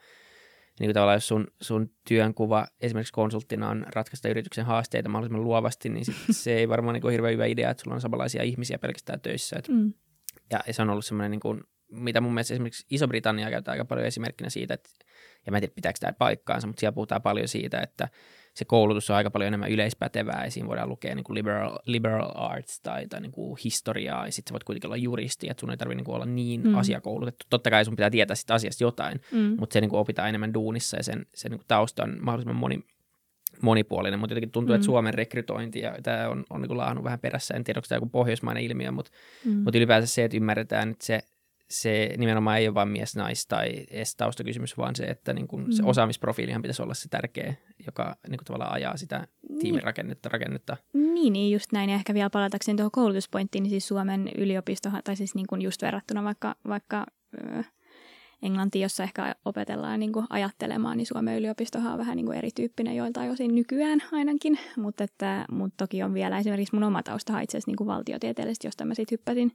niin kuin tavallaan jos sun, sun työnkuva esimerkiksi konsulttina on ratkaista yrityksen haasteita mahdollisimman luovasti, niin sit se ei varmaan niin kuin hirveän hyvä idea, että sulla on samanlaisia ihmisiä pelkästään töissä. Et, mm. ja, ja se on ollut semmoinen, niin kuin, mitä mun mielestä esimerkiksi Iso-Britannia käytetään aika paljon esimerkkinä siitä, että ja mä en tiedä pitääkö tämä paikkaansa, mutta siellä puhutaan paljon siitä, että se koulutus on aika paljon enemmän yleispätevää ja siinä voidaan lukea niin kuin liberal, liberal arts tai, tai niin kuin historiaa ja sitten sä voit kuitenkin olla juristi, että sun ei tarvitse niin olla niin mm. asiakoulutettu. Totta kai sun pitää tietää sitä asiasta jotain, mm. mutta se niin kuin opitaan enemmän duunissa ja sen, sen niin kuin tausta on mahdollisimman moni, monipuolinen, mutta jotenkin tuntuu, mm. että Suomen rekrytointi ja tämä on, on niin laahannut vähän perässä. En tiedä, onko tämä joku pohjoismainen ilmiö, mutta, mm. mutta ylipäänsä se, että ymmärretään, että se se nimenomaan ei ole vain mies, nais tai taustakysymys, vaan se, että niin kuin se mm. osaamisprofiilihan pitäisi olla se tärkeä, joka niin kuin tavallaan ajaa sitä tiimirakennetta. Rakennetta. Niin, niin, just näin. Ja ehkä vielä palatakseni tuohon koulutuspointtiin, niin siis Suomen yliopisto, tai siis niin kuin just verrattuna vaikka, vaikka Englantiin, jossa ehkä opetellaan niin kuin ajattelemaan, niin Suomen yliopistohan on vähän niin kuin erityyppinen joiltain osin nykyään ainakin, mutta, että, mutta toki on vielä esimerkiksi mun oma taustahan itse asiassa niin kuin valtiotieteellisesti, josta mä sitten hyppäsin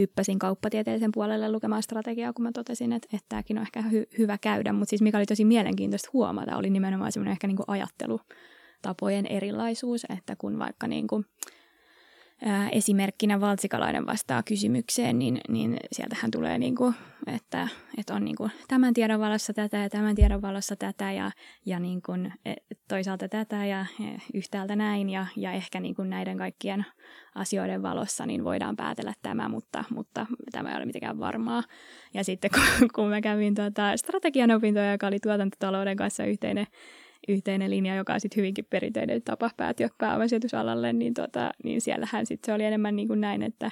hyppäsin kauppatieteellisen puolelle lukemaan strategiaa, kun mä totesin, että, että tämäkin on ehkä hy- hyvä käydä. Mutta siis mikä oli tosi mielenkiintoista huomata, oli nimenomaan semmoinen ehkä niin kuin ajattelutapojen erilaisuus, että kun vaikka niin kuin, esimerkkinä valtsikalainen vastaa kysymykseen, niin, niin sieltähän tulee, niin kuin, että, että on niin kuin tämän tiedon valossa tätä ja tämän tiedon valossa tätä ja, ja niin kuin, e, toisaalta tätä ja yhtäältä näin ja, ja ehkä niin kuin näiden kaikkien asioiden valossa niin voidaan päätellä tämä, mutta, mutta tämä ei ole mitenkään varmaa. Ja sitten kun, kun mä kävin tuota strategian opintoja, joka oli tuotantotalouden kanssa yhteinen yhteinen linja, joka on sitten hyvinkin perinteinen tapa päätyä pääomasijoitusalalle, niin, tota, niin siellähän sitten se oli enemmän niin kuin näin, että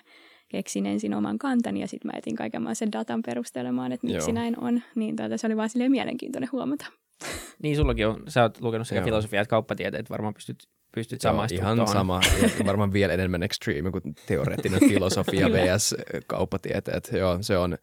keksin ensin oman kantani ja sitten mä etin kaiken sen datan perustelemaan, että miksi Joo. näin on. Niin tota, se oli vaan silleen mielenkiintoinen huomata. Niin, sullakin on, sä oot lukenut sekä filosofiaa että kauppatieteet, varmaan pystyt, pystyt samaistumaan Ihan tuohon. sama, varmaan vielä enemmän extreme kuin teoreettinen filosofia vs. kauppatieteet. Joo, se on,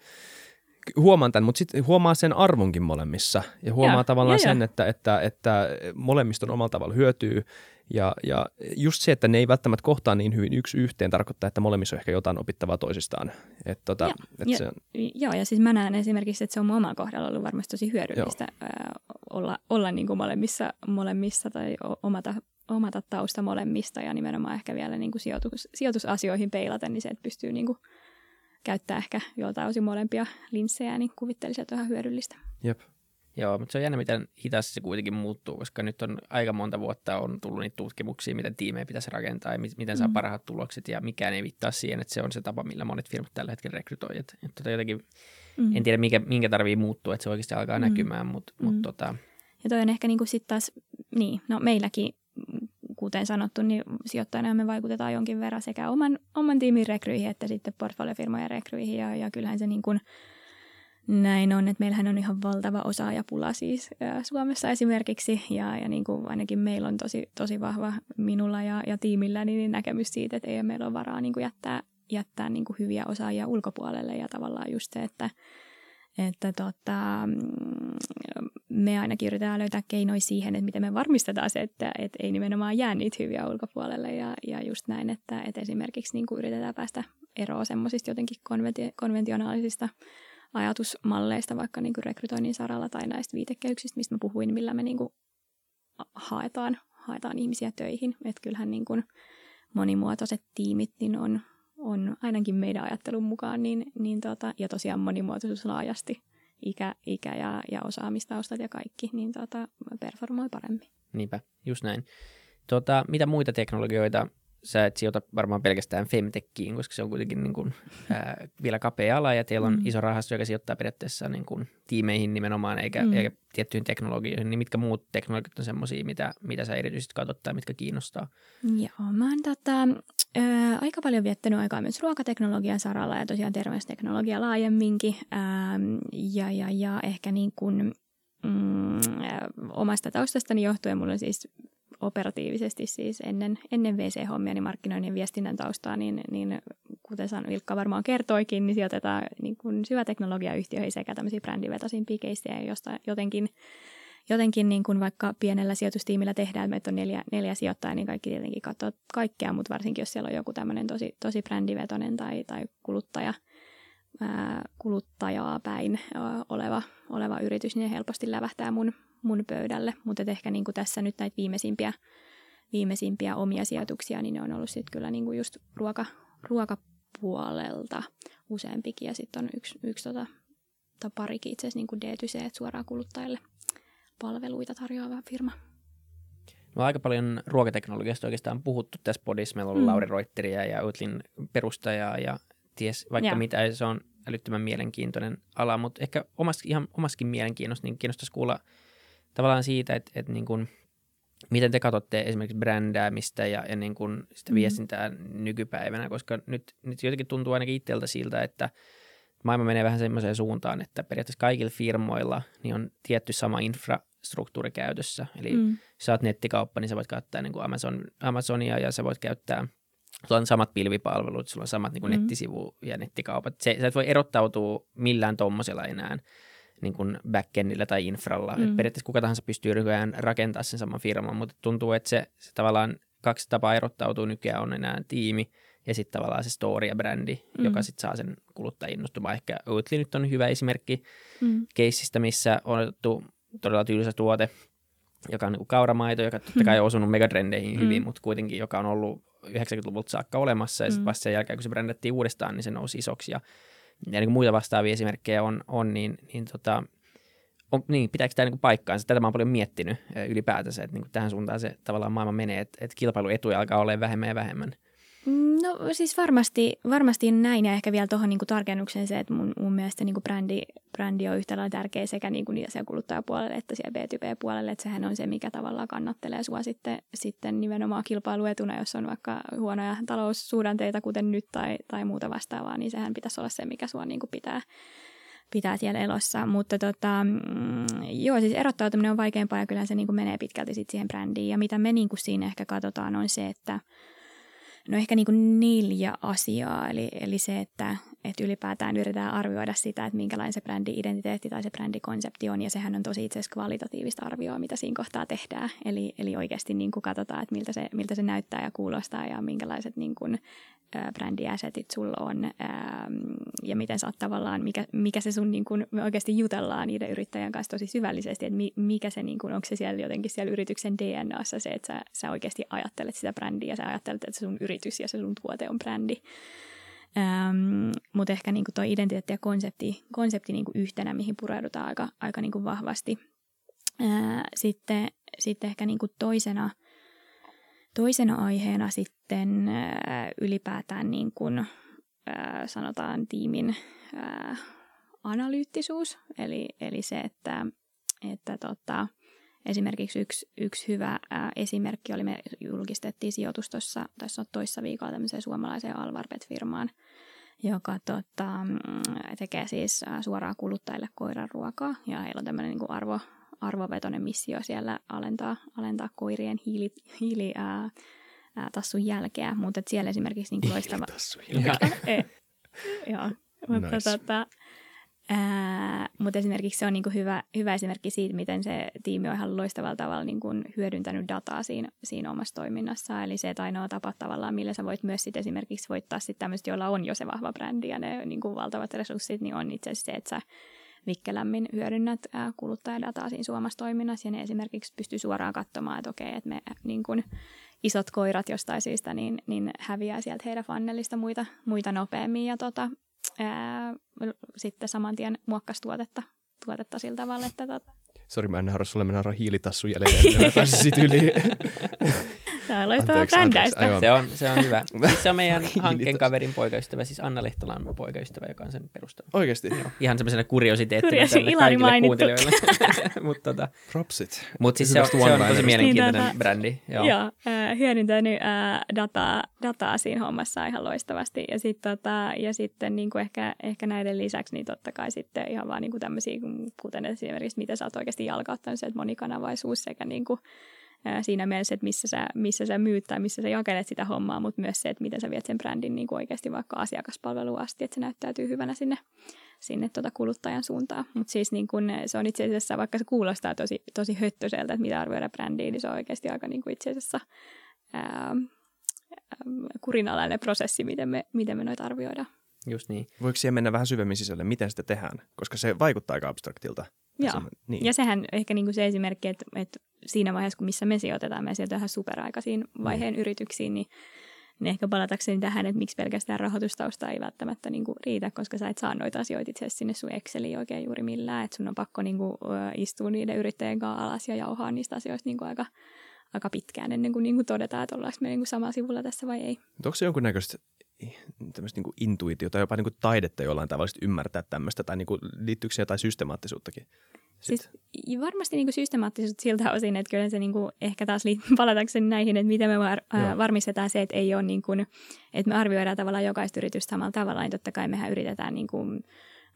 huomaan tämän, mutta sitten huomaa sen arvonkin molemmissa. Ja huomaa ja, tavallaan ja, sen, ja. Että, että, että molemmista on omalla tavalla hyötyy ja, ja just se, että ne ei välttämättä kohtaa niin hyvin yksi yhteen, tarkoittaa, että molemmissa on ehkä jotain opittavaa toisistaan. Et tota, ja, et ja, se on... Joo, ja siis mä näen esimerkiksi, että se on mun omalla kohdalla ollut varmasti tosi hyödyllistä ää, olla, olla niin kuin molemmissa, molemmissa tai omata, omata tausta molemmista ja nimenomaan ehkä vielä niin kuin sijoitus, sijoitusasioihin peilaten, niin se, että pystyy niin kuin käyttää ehkä joltain osin molempia linssejä, niin kuvittelisin, että on ihan hyödyllistä. Jep. Joo, mutta se on jännä, miten hitaasti se kuitenkin muuttuu, koska nyt on aika monta vuotta on tullut niitä tutkimuksia, miten tiimejä pitäisi rakentaa ja miten saa mm. parhaat tulokset ja mikään ei vittaa siihen, että se on se tapa, millä monet firmat tällä hetkellä rekrytoi. Et, et tota jotenkin, mm. En tiedä, minkä, minkä tarvii muuttua, että se oikeasti alkaa mm. näkymään, mutta mm. mut tota... Ja toi on ehkä niin kuin sitten taas, niin, no meilläkin kuten sanottu, niin sijoittajana me vaikutetaan jonkin verran sekä oman, oman tiimin rekryihin että sitten portfoliofirmojen rekryihin. Ja, ja kyllähän se niin kuin näin on, että meillähän on ihan valtava osaajapula siis Suomessa esimerkiksi. Ja, ja niin kuin ainakin meillä on tosi, tosi vahva minulla ja, ja tiimillä niin näkemys siitä, että ei meillä ole varaa niin kuin jättää, jättää niin kuin hyviä osaajia ulkopuolelle. Ja tavallaan just se, että että tota, mm, me ainakin yritetään löytää keinoja siihen, että miten me varmistetaan se, että, että ei nimenomaan jää niitä hyviä ulkopuolelle. Ja, ja just näin, että, että esimerkiksi niin kuin yritetään päästä eroon semmoisista jotenkin konventi- konventionaalisista ajatusmalleista, vaikka niin kuin rekrytoinnin saralla tai näistä viitekehyksistä, mistä mä puhuin, millä me niin kuin haetaan, haetaan ihmisiä töihin. Että kyllähän niin kuin monimuotoiset tiimit niin on, on ainakin meidän ajattelun mukaan, niin, niin tota, ja tosiaan monimuotoisuus laajasti, ikä, ikä ja, ja osaamistaustat ja kaikki, niin tota, performoi paremmin. Niinpä, just näin. Tota, mitä muita teknologioita sä et sijoita varmaan pelkästään Femtechiin, koska se on kuitenkin niin kuin, ää, vielä kapea ala ja teillä on mm. iso rahasto, joka sijoittaa periaatteessa niin kuin, tiimeihin nimenomaan eikä, mm. eikä tiettyihin teknologioihin. Niin mitkä muut teknologiat on semmoisia, mitä, mitä sä erityisesti katsot tai mitkä kiinnostaa? Joo, mä oon tota, ää, aika paljon viettänyt aikaa myös ruokateknologian saralla ja tosiaan terveysteknologia laajemminkin. Ää, ja, ja, ja ehkä niin kuin, mm, omasta taustastani johtuen mulla on siis operatiivisesti siis ennen, ennen VC-hommia, niin markkinoinnin ja viestinnän taustaa, niin, niin kuten san, Vilkka varmaan kertoikin, niin sijoitetaan niin kuin syväteknologiayhtiöihin sekä tämmöisiä brändivetoisimpia keissejä, josta jotenkin jotenkin niin kuin vaikka pienellä sijoitustiimillä tehdään, meitä on neljä, neljä sijoittajaa, niin kaikki tietenkin katsoo kaikkea, mutta varsinkin jos siellä on joku tämmöinen tosi, tosi brändivetoinen tai, tai kuluttaja, kuluttajaa päin oleva, oleva yritys, niin helposti lävähtää mun, mun pöydälle. Mutta ehkä niin kuin tässä nyt näitä viimeisimpiä, viimeisimpiä omia sijoituksia, niin ne on ollut sitten kyllä niin kuin just ruoka, ruokapuolelta useampikin. Ja sitten on yksi, yksi tota, tai parikin itse asiassa niin kuin D2C, suoraan kuluttajille palveluita tarjoava firma. No aika paljon ruokateknologiasta oikeastaan puhuttu tässä podissa. Meillä on mm. Lauri Reuteria ja Outlin perustajaa ja ties vaikka ja. mitä. Se on älyttömän mielenkiintoinen ala, mutta ehkä omas, ihan omaskin mielenkiinnosta niin kiinnostaisi kuulla tavallaan siitä, että, että niin kuin, miten te katsotte esimerkiksi brändäämistä ja, ja niin kuin sitä mm-hmm. viestintää nykypäivänä, koska nyt, nyt jotenkin tuntuu ainakin itseltä siltä, että maailma menee vähän semmoiseen suuntaan, että periaatteessa kaikilla firmoilla niin on tietty sama infrastruktuuri käytössä. Eli mm. jos sä oot nettikauppa, niin sä voit käyttää niin kuin Amazon, Amazonia ja sä voit käyttää sulla on samat pilvipalvelut, sulla on samat niin kuin mm. nettisivu ja nettikaupat. Se, sä et voi erottautua millään tuommoisella enää niin kuin backendillä tai infralla. Mm. Et periaatteessa kuka tahansa pystyy nykyään rakentamaan sen saman firman, mutta tuntuu, että se, se tavallaan kaksi tapaa erottautuu nykyään on enää tiimi ja sitten tavallaan se story ja brändi, mm. joka sitten saa sen kuluttajien innostumaan. Ehkä Oatly nyt on hyvä esimerkki mm. keissistä, missä on otettu todella tylsä tuote, joka on niin kauramaito, joka totta kai on osunut megatrendeihin mm. hyvin, mutta kuitenkin joka on ollut 90-luvulta saakka olemassa ja mm. sitten vasta sen jälkeen, kun se brändättiin uudestaan, niin se nousi isoksi ja, ja niin kuin muita vastaavia esimerkkejä on, on niin, niin, tota, on, niin pitääkö tämä niin paikkaansa? Tätä mä oon paljon miettinyt ylipäätänsä, että niin kuin tähän suuntaan se tavallaan maailma menee, että, että kilpailuetuja alkaa olla vähemmän ja vähemmän. No siis varmasti, varmasti näin ja ehkä vielä tuohon niin tarkennuksen se, että mun, mun mielestä niin brändi, brändi on yhtä lailla tärkeä sekä niin kuin siellä kuluttajapuolelle että siellä B2B-puolelle, että sehän on se, mikä tavallaan kannattelee sua sitten, sitten nimenomaan kilpailuetuna, jos on vaikka huonoja taloussuhdanteita, kuten nyt tai, tai muuta vastaavaa, niin sehän pitäisi olla se, mikä sua niin kuin pitää, pitää siellä elossa. Mutta tota, mm, joo, siis erottautuminen on vaikeampaa ja kyllä se niin kuin menee pitkälti sit siihen brändiin. Ja mitä me niin kuin siinä ehkä katsotaan on se, että – No ehkä niin kuin neljä asiaa, eli, eli se, että, että ylipäätään yritetään arvioida sitä, että minkälainen se brändi-identiteetti tai se brändikonsepti on, ja sehän on tosi itse asiassa kvalitatiivista arvioa, mitä siinä kohtaa tehdään. Eli, eli oikeasti niin kuin katsotaan, että miltä se, miltä se näyttää ja kuulostaa, ja minkälaiset niin kuin, brändiäsetit sulla on, ää, ja miten sä oot tavallaan, mikä, mikä se sun, niin kuin, me oikeasti jutellaan niiden yrittäjän kanssa tosi syvällisesti, että mi, mikä se, niin kuin, onko se siellä jotenkin siellä yrityksen DNAssa se, että sä, sä oikeasti ajattelet sitä brändiä, sä ajattelet, että sun yritys ja se sun tuote on brändi. Ähm, mutta ehkä niinku tuo identiteetti ja konsepti, konsepti niinku yhtenä, mihin pureudutaan aika, aika niinku vahvasti. Ää, sitten, sitten ehkä niinku toisena, toisena aiheena sitten ää, ylipäätään niin kuin, ää, sanotaan tiimin ää, analyyttisuus, eli, eli se, että, että tota, esimerkiksi yksi, yksi hyvä esimerkki oli, me julkistettiin sijoitus tuossa, tässä toissa viikolla tämmöiseen suomalaiseen Alvarpet-firmaan, joka tota, mm, tekee siis suoraan kuluttajille koiran ruokaa. Ja heillä on tämmöinen niin arvo, arvovetoinen missio siellä alentaa, alentaa koirien hiili, hiili ää, ää, tassun jälkeä, mutta siellä esimerkiksi niin loistava... Joo, mutta nice. tota, Ää, mutta esimerkiksi se on niinku hyvä, hyvä esimerkki siitä, miten se tiimi on ihan loistavalla tavalla niinku hyödyntänyt dataa siinä, siinä omassa toiminnassa. Eli se, että ainoa tapa tavallaan, millä sä voit myös sit esimerkiksi voittaa sit tämmöistä, joilla on jo se vahva brändi ja ne niinku valtavat resurssit, niin on itse asiassa se, että sä vikkelämmin hyödynnät kuluttajadataa siinä suomassa toiminnassa. Ja ne esimerkiksi pystyy suoraan katsomaan, että okei, että me niin kun, isot koirat jostain syystä niin, niin häviää sieltä heidän fannelista muita, muita nopeammin. Ja tota, ää, sitten saman tien muokkasi tuotetta, tuotetta sillä tavalla, että tota... Sori, mä en naura sulle, mä nauran hiilitassu jäljellä, mä sit yli. Tämä loistavaa brändäistä. Se on, se on hyvä. Siis se on meidän hankkeen kaverin poikaystävä, siis Anna Lehtolan poikaystävä, joka on sen perustanut. Oikeasti? Joo. Ihan semmoisena kuriositeettina tänne kaikille mainittu. kuuntelijoille. Mut, tota, Propsit. Mutta siis se on, se on tosi mielenkiintoinen niin, brändi. Joo, joo äh, hyödyntänyt äh, dataa, dataa siinä hommassa ihan loistavasti. Ja, sit, tota, ja sitten niin kuin ehkä, ehkä näiden lisäksi, niin totta kai sitten ihan vaan niin kuin tämmöisiä, kuten esimerkiksi mitä sä oot oikeasti jalkauttanut, se, että monikanavaisuus sekä niin kuin, siinä mielessä, että missä sä, missä sä myyt tai missä sä jakelet sitä hommaa, mutta myös se, että miten sä viet sen brändin niin kuin oikeasti vaikka asiakaspalveluun asti, että se näyttäytyy hyvänä sinne, sinne tuota kuluttajan suuntaan. Mutta siis niin kun, se on itse asiassa, vaikka se kuulostaa tosi, tosi höttöseltä, että mitä arvioida brändiin, niin se on oikeasti aika niin kuin itse asiassa ää, kurinalainen prosessi, miten me, miten me noita arvioidaan. Just niin. Voiko siihen mennä vähän syvemmin sisälle, miten sitä tehdään? Koska se vaikuttaa aika abstraktilta. Joo, se, niin. ja sehän ehkä niin kuin se esimerkki, että, että siinä vaiheessa, kun missä me sijoitetaan, me sijoitetaan superaikaisiin vaiheen mm. yrityksiin, niin, niin ehkä palatakseni tähän, että miksi pelkästään rahoitustausta ei välttämättä niin kuin riitä, koska sä et saa noita asioita itse sinne sun Exceliin oikein juuri millään, että sun on pakko niin kuin, istua niiden yrittäjien kanssa alas ja jauhaa niistä asioista niin kuin aika, aika pitkään ennen kuin, niin kuin todetaan, että ollaanko me niin kuin samalla sivulla tässä vai ei. Onko se jonkunnäköistä tämmöistä niin intuitiota, jopa niin kuin taidetta jollain tavalla ymmärtää tämmöistä, tai niin kuin, liittyykö se jotain systemaattisuuttakin? Siis varmasti niin systemaattisuutta siltä osin, että kyllä se niin kuin, ehkä taas palatakseni näihin, että miten me var, ää, varmistetaan se, että ei ole niin kuin, että me arvioidaan tavallaan jokaista yritystä samalla tavalla, niin totta kai mehän yritetään niin kuin,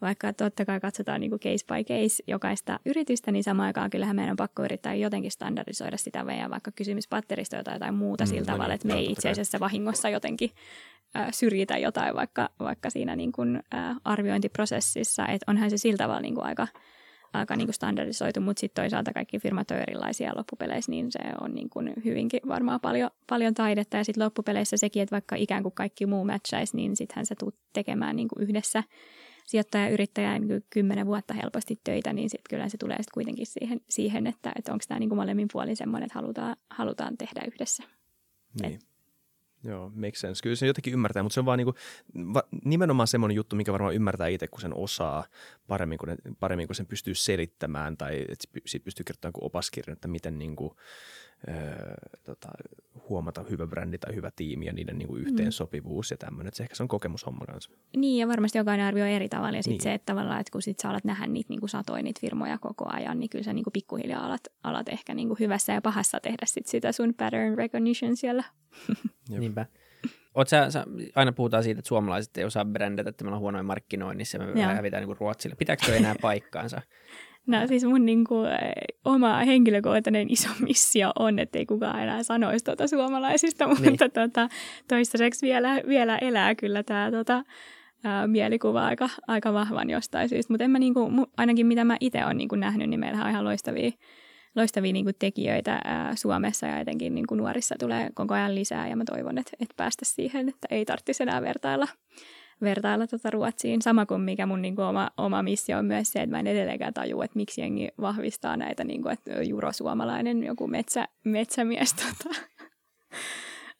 vaikka totta kai katsotaan niin kuin case by case jokaista yritystä, niin samaan aikaan kyllähän meidän on pakko yrittää jotenkin standardisoida sitä meidän vaikka kysymyspatteristoa tai jotain muuta mm, sillä no tavalla, niin, että me ei itse asiassa vahingossa jotenkin äh, syrjitä jotain vaikka, vaikka siinä niin kuin, äh, arviointiprosessissa, että onhan se sillä tavalla niin kuin aika – aika niin kuin standardisoitu, mutta sitten toisaalta kaikki firmat on erilaisia loppupeleissä, niin se on niin kuin hyvinkin varmaan paljon, paljon taidetta. Ja sitten loppupeleissä sekin, että vaikka ikään kuin kaikki muu matchaisi, niin sittenhän se tulet tekemään niin kuin yhdessä sijoittaja yrittäjä niin kymmenen vuotta helposti töitä, niin sitten kyllä se tulee sitten kuitenkin siihen, siihen että, että onko tämä niin kuin molemmin puolin semmoinen, että halutaan, halutaan tehdä yhdessä. Niin. Et, Joo, makes sense. Kyllä se jotenkin ymmärtää, mutta se on vaan niinku, va, nimenomaan semmoinen juttu, mikä varmaan ymmärtää itse, kun sen osaa paremmin, kun, ne, paremmin, kun sen pystyy selittämään tai että siitä pystyy kertomaan kuin opaskirjan, että miten niinku, öö, tota, huomata hyvä brändi tai hyvä tiimi ja niiden niinku yhteensopivuus mm. ja tämmöinen. Se ehkä se on kokemushomma kanssa. Niin ja varmasti jokainen arvioi eri tavalla ja sitten niin. se, että tavallaan, että kun sit sä alat nähdä niitä niinku satoja niitä firmoja koko ajan, niin kyllä sä niinku pikkuhiljaa alat, alat ehkä niinku hyvässä ja pahassa tehdä sit sitä sun pattern recognition siellä. Niinpä. Oot sä, sä, aina puhutaan siitä, että suomalaiset ei osaa brändätä, että meillä on huonoja markkinoinnissa ja me Joo. hävitään niin Ruotsille. Pitääkö se enää paikkaansa? No siis mun niin kuin, oma henkilökohtainen iso missio on, että ei kukaan enää sanoisi tuota suomalaisista, mutta niin. tuota, toistaiseksi vielä, vielä elää kyllä tämä tuota, ää, mielikuva aika, aika vahvan jostain syystä. Mutta en mä niin kuin, ainakin mitä mä itse olen niin kuin nähnyt, niin meillä on ihan loistavia loistavia niin kuin tekijöitä ää, Suomessa ja etenkin niin kuin nuorissa tulee koko ajan lisää ja mä toivon, että, että päästä siihen, että ei tarvitsisi enää vertailla, vertailla tota Ruotsiin. Sama kuin mikä mun niin kuin oma, oma missio on myös se, että mä en edelleenkään taju, että miksi jengi vahvistaa näitä, niin kuin, että jurosuomalainen joku metsä, metsämies tota,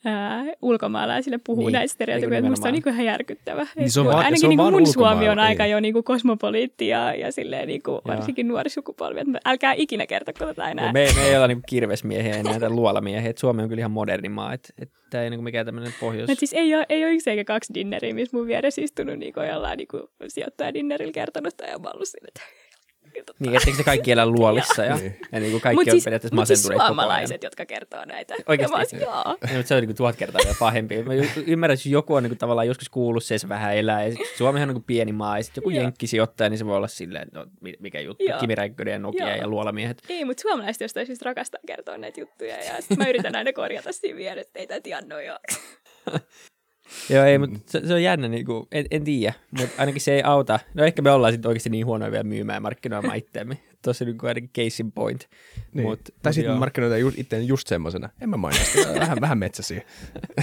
ää, ulkomaalaisille puhuu niin, näistä stereotypioista. Musta on niin kuin ihan järkyttävä. Niin se on vaan, ainakin se on niin kuin mun Suomi on aika jo niin kuin kosmopoliitti ja, ja silleen niin kuin varsinkin nuori sukupolvi. Että älkää ikinä kertoko tätä enää. Me, me ei olla niin kirvesmiehiä enää tai luolamiehiä. Että Suomi on kyllä ihan moderni maa. Että, että tämä ei niin kuin mikään tämmöinen pohjois... No, siis ei ole, ei ole yksi eikä kaksi dinneriä, missä mun vieressä istunut niin kuin jollain niin kuin sijoittaja dinnerillä kertonut tai on ollut sille, että Niin, etteikö se kaikki elä luolissa ja, Niin. ja niin kuin kaikki Mutta on siis, periaatteessa mut siis masentuneet koko ajan. suomalaiset, jotka kertoo näitä. Oikeasti? Ja mä olisin, joo. Ja, mutta se on niin kuin tuhat kertaa vielä pahempi. Mä y- ymmärrän, että jos joku on niin kuin tavallaan joskus kuullut se, se vähän elää. Ja Suomihan on niin kuin pieni maa, ja sitten joku Joo. jenkkisijoittaja, niin se voi olla silleen, että no, mi- mikä juttu, Joo. Kimi Räikkönen ja Nokia Joo. ja luolamiehet. Ei, mutta suomalaiset jostain syystä rakastaa kertoa näitä juttuja. Ja mä yritän aina korjata siinä vieressä, että ei tämä tiedä Joo, ei, mutta se, se on jännä, niin kuin, en, en tiedä, mutta ainakin se ei auta. No ehkä me ollaan sitten oikeasti niin huonoja vielä myymään ja markkinoimaan itseämme. Tuossa niin kuin ainakin case in point. Niin. Mut, tai sitten joo. markkinoita ju, itse just semmoisena. En mä maina sitä. vähän, vähän metsäsiä.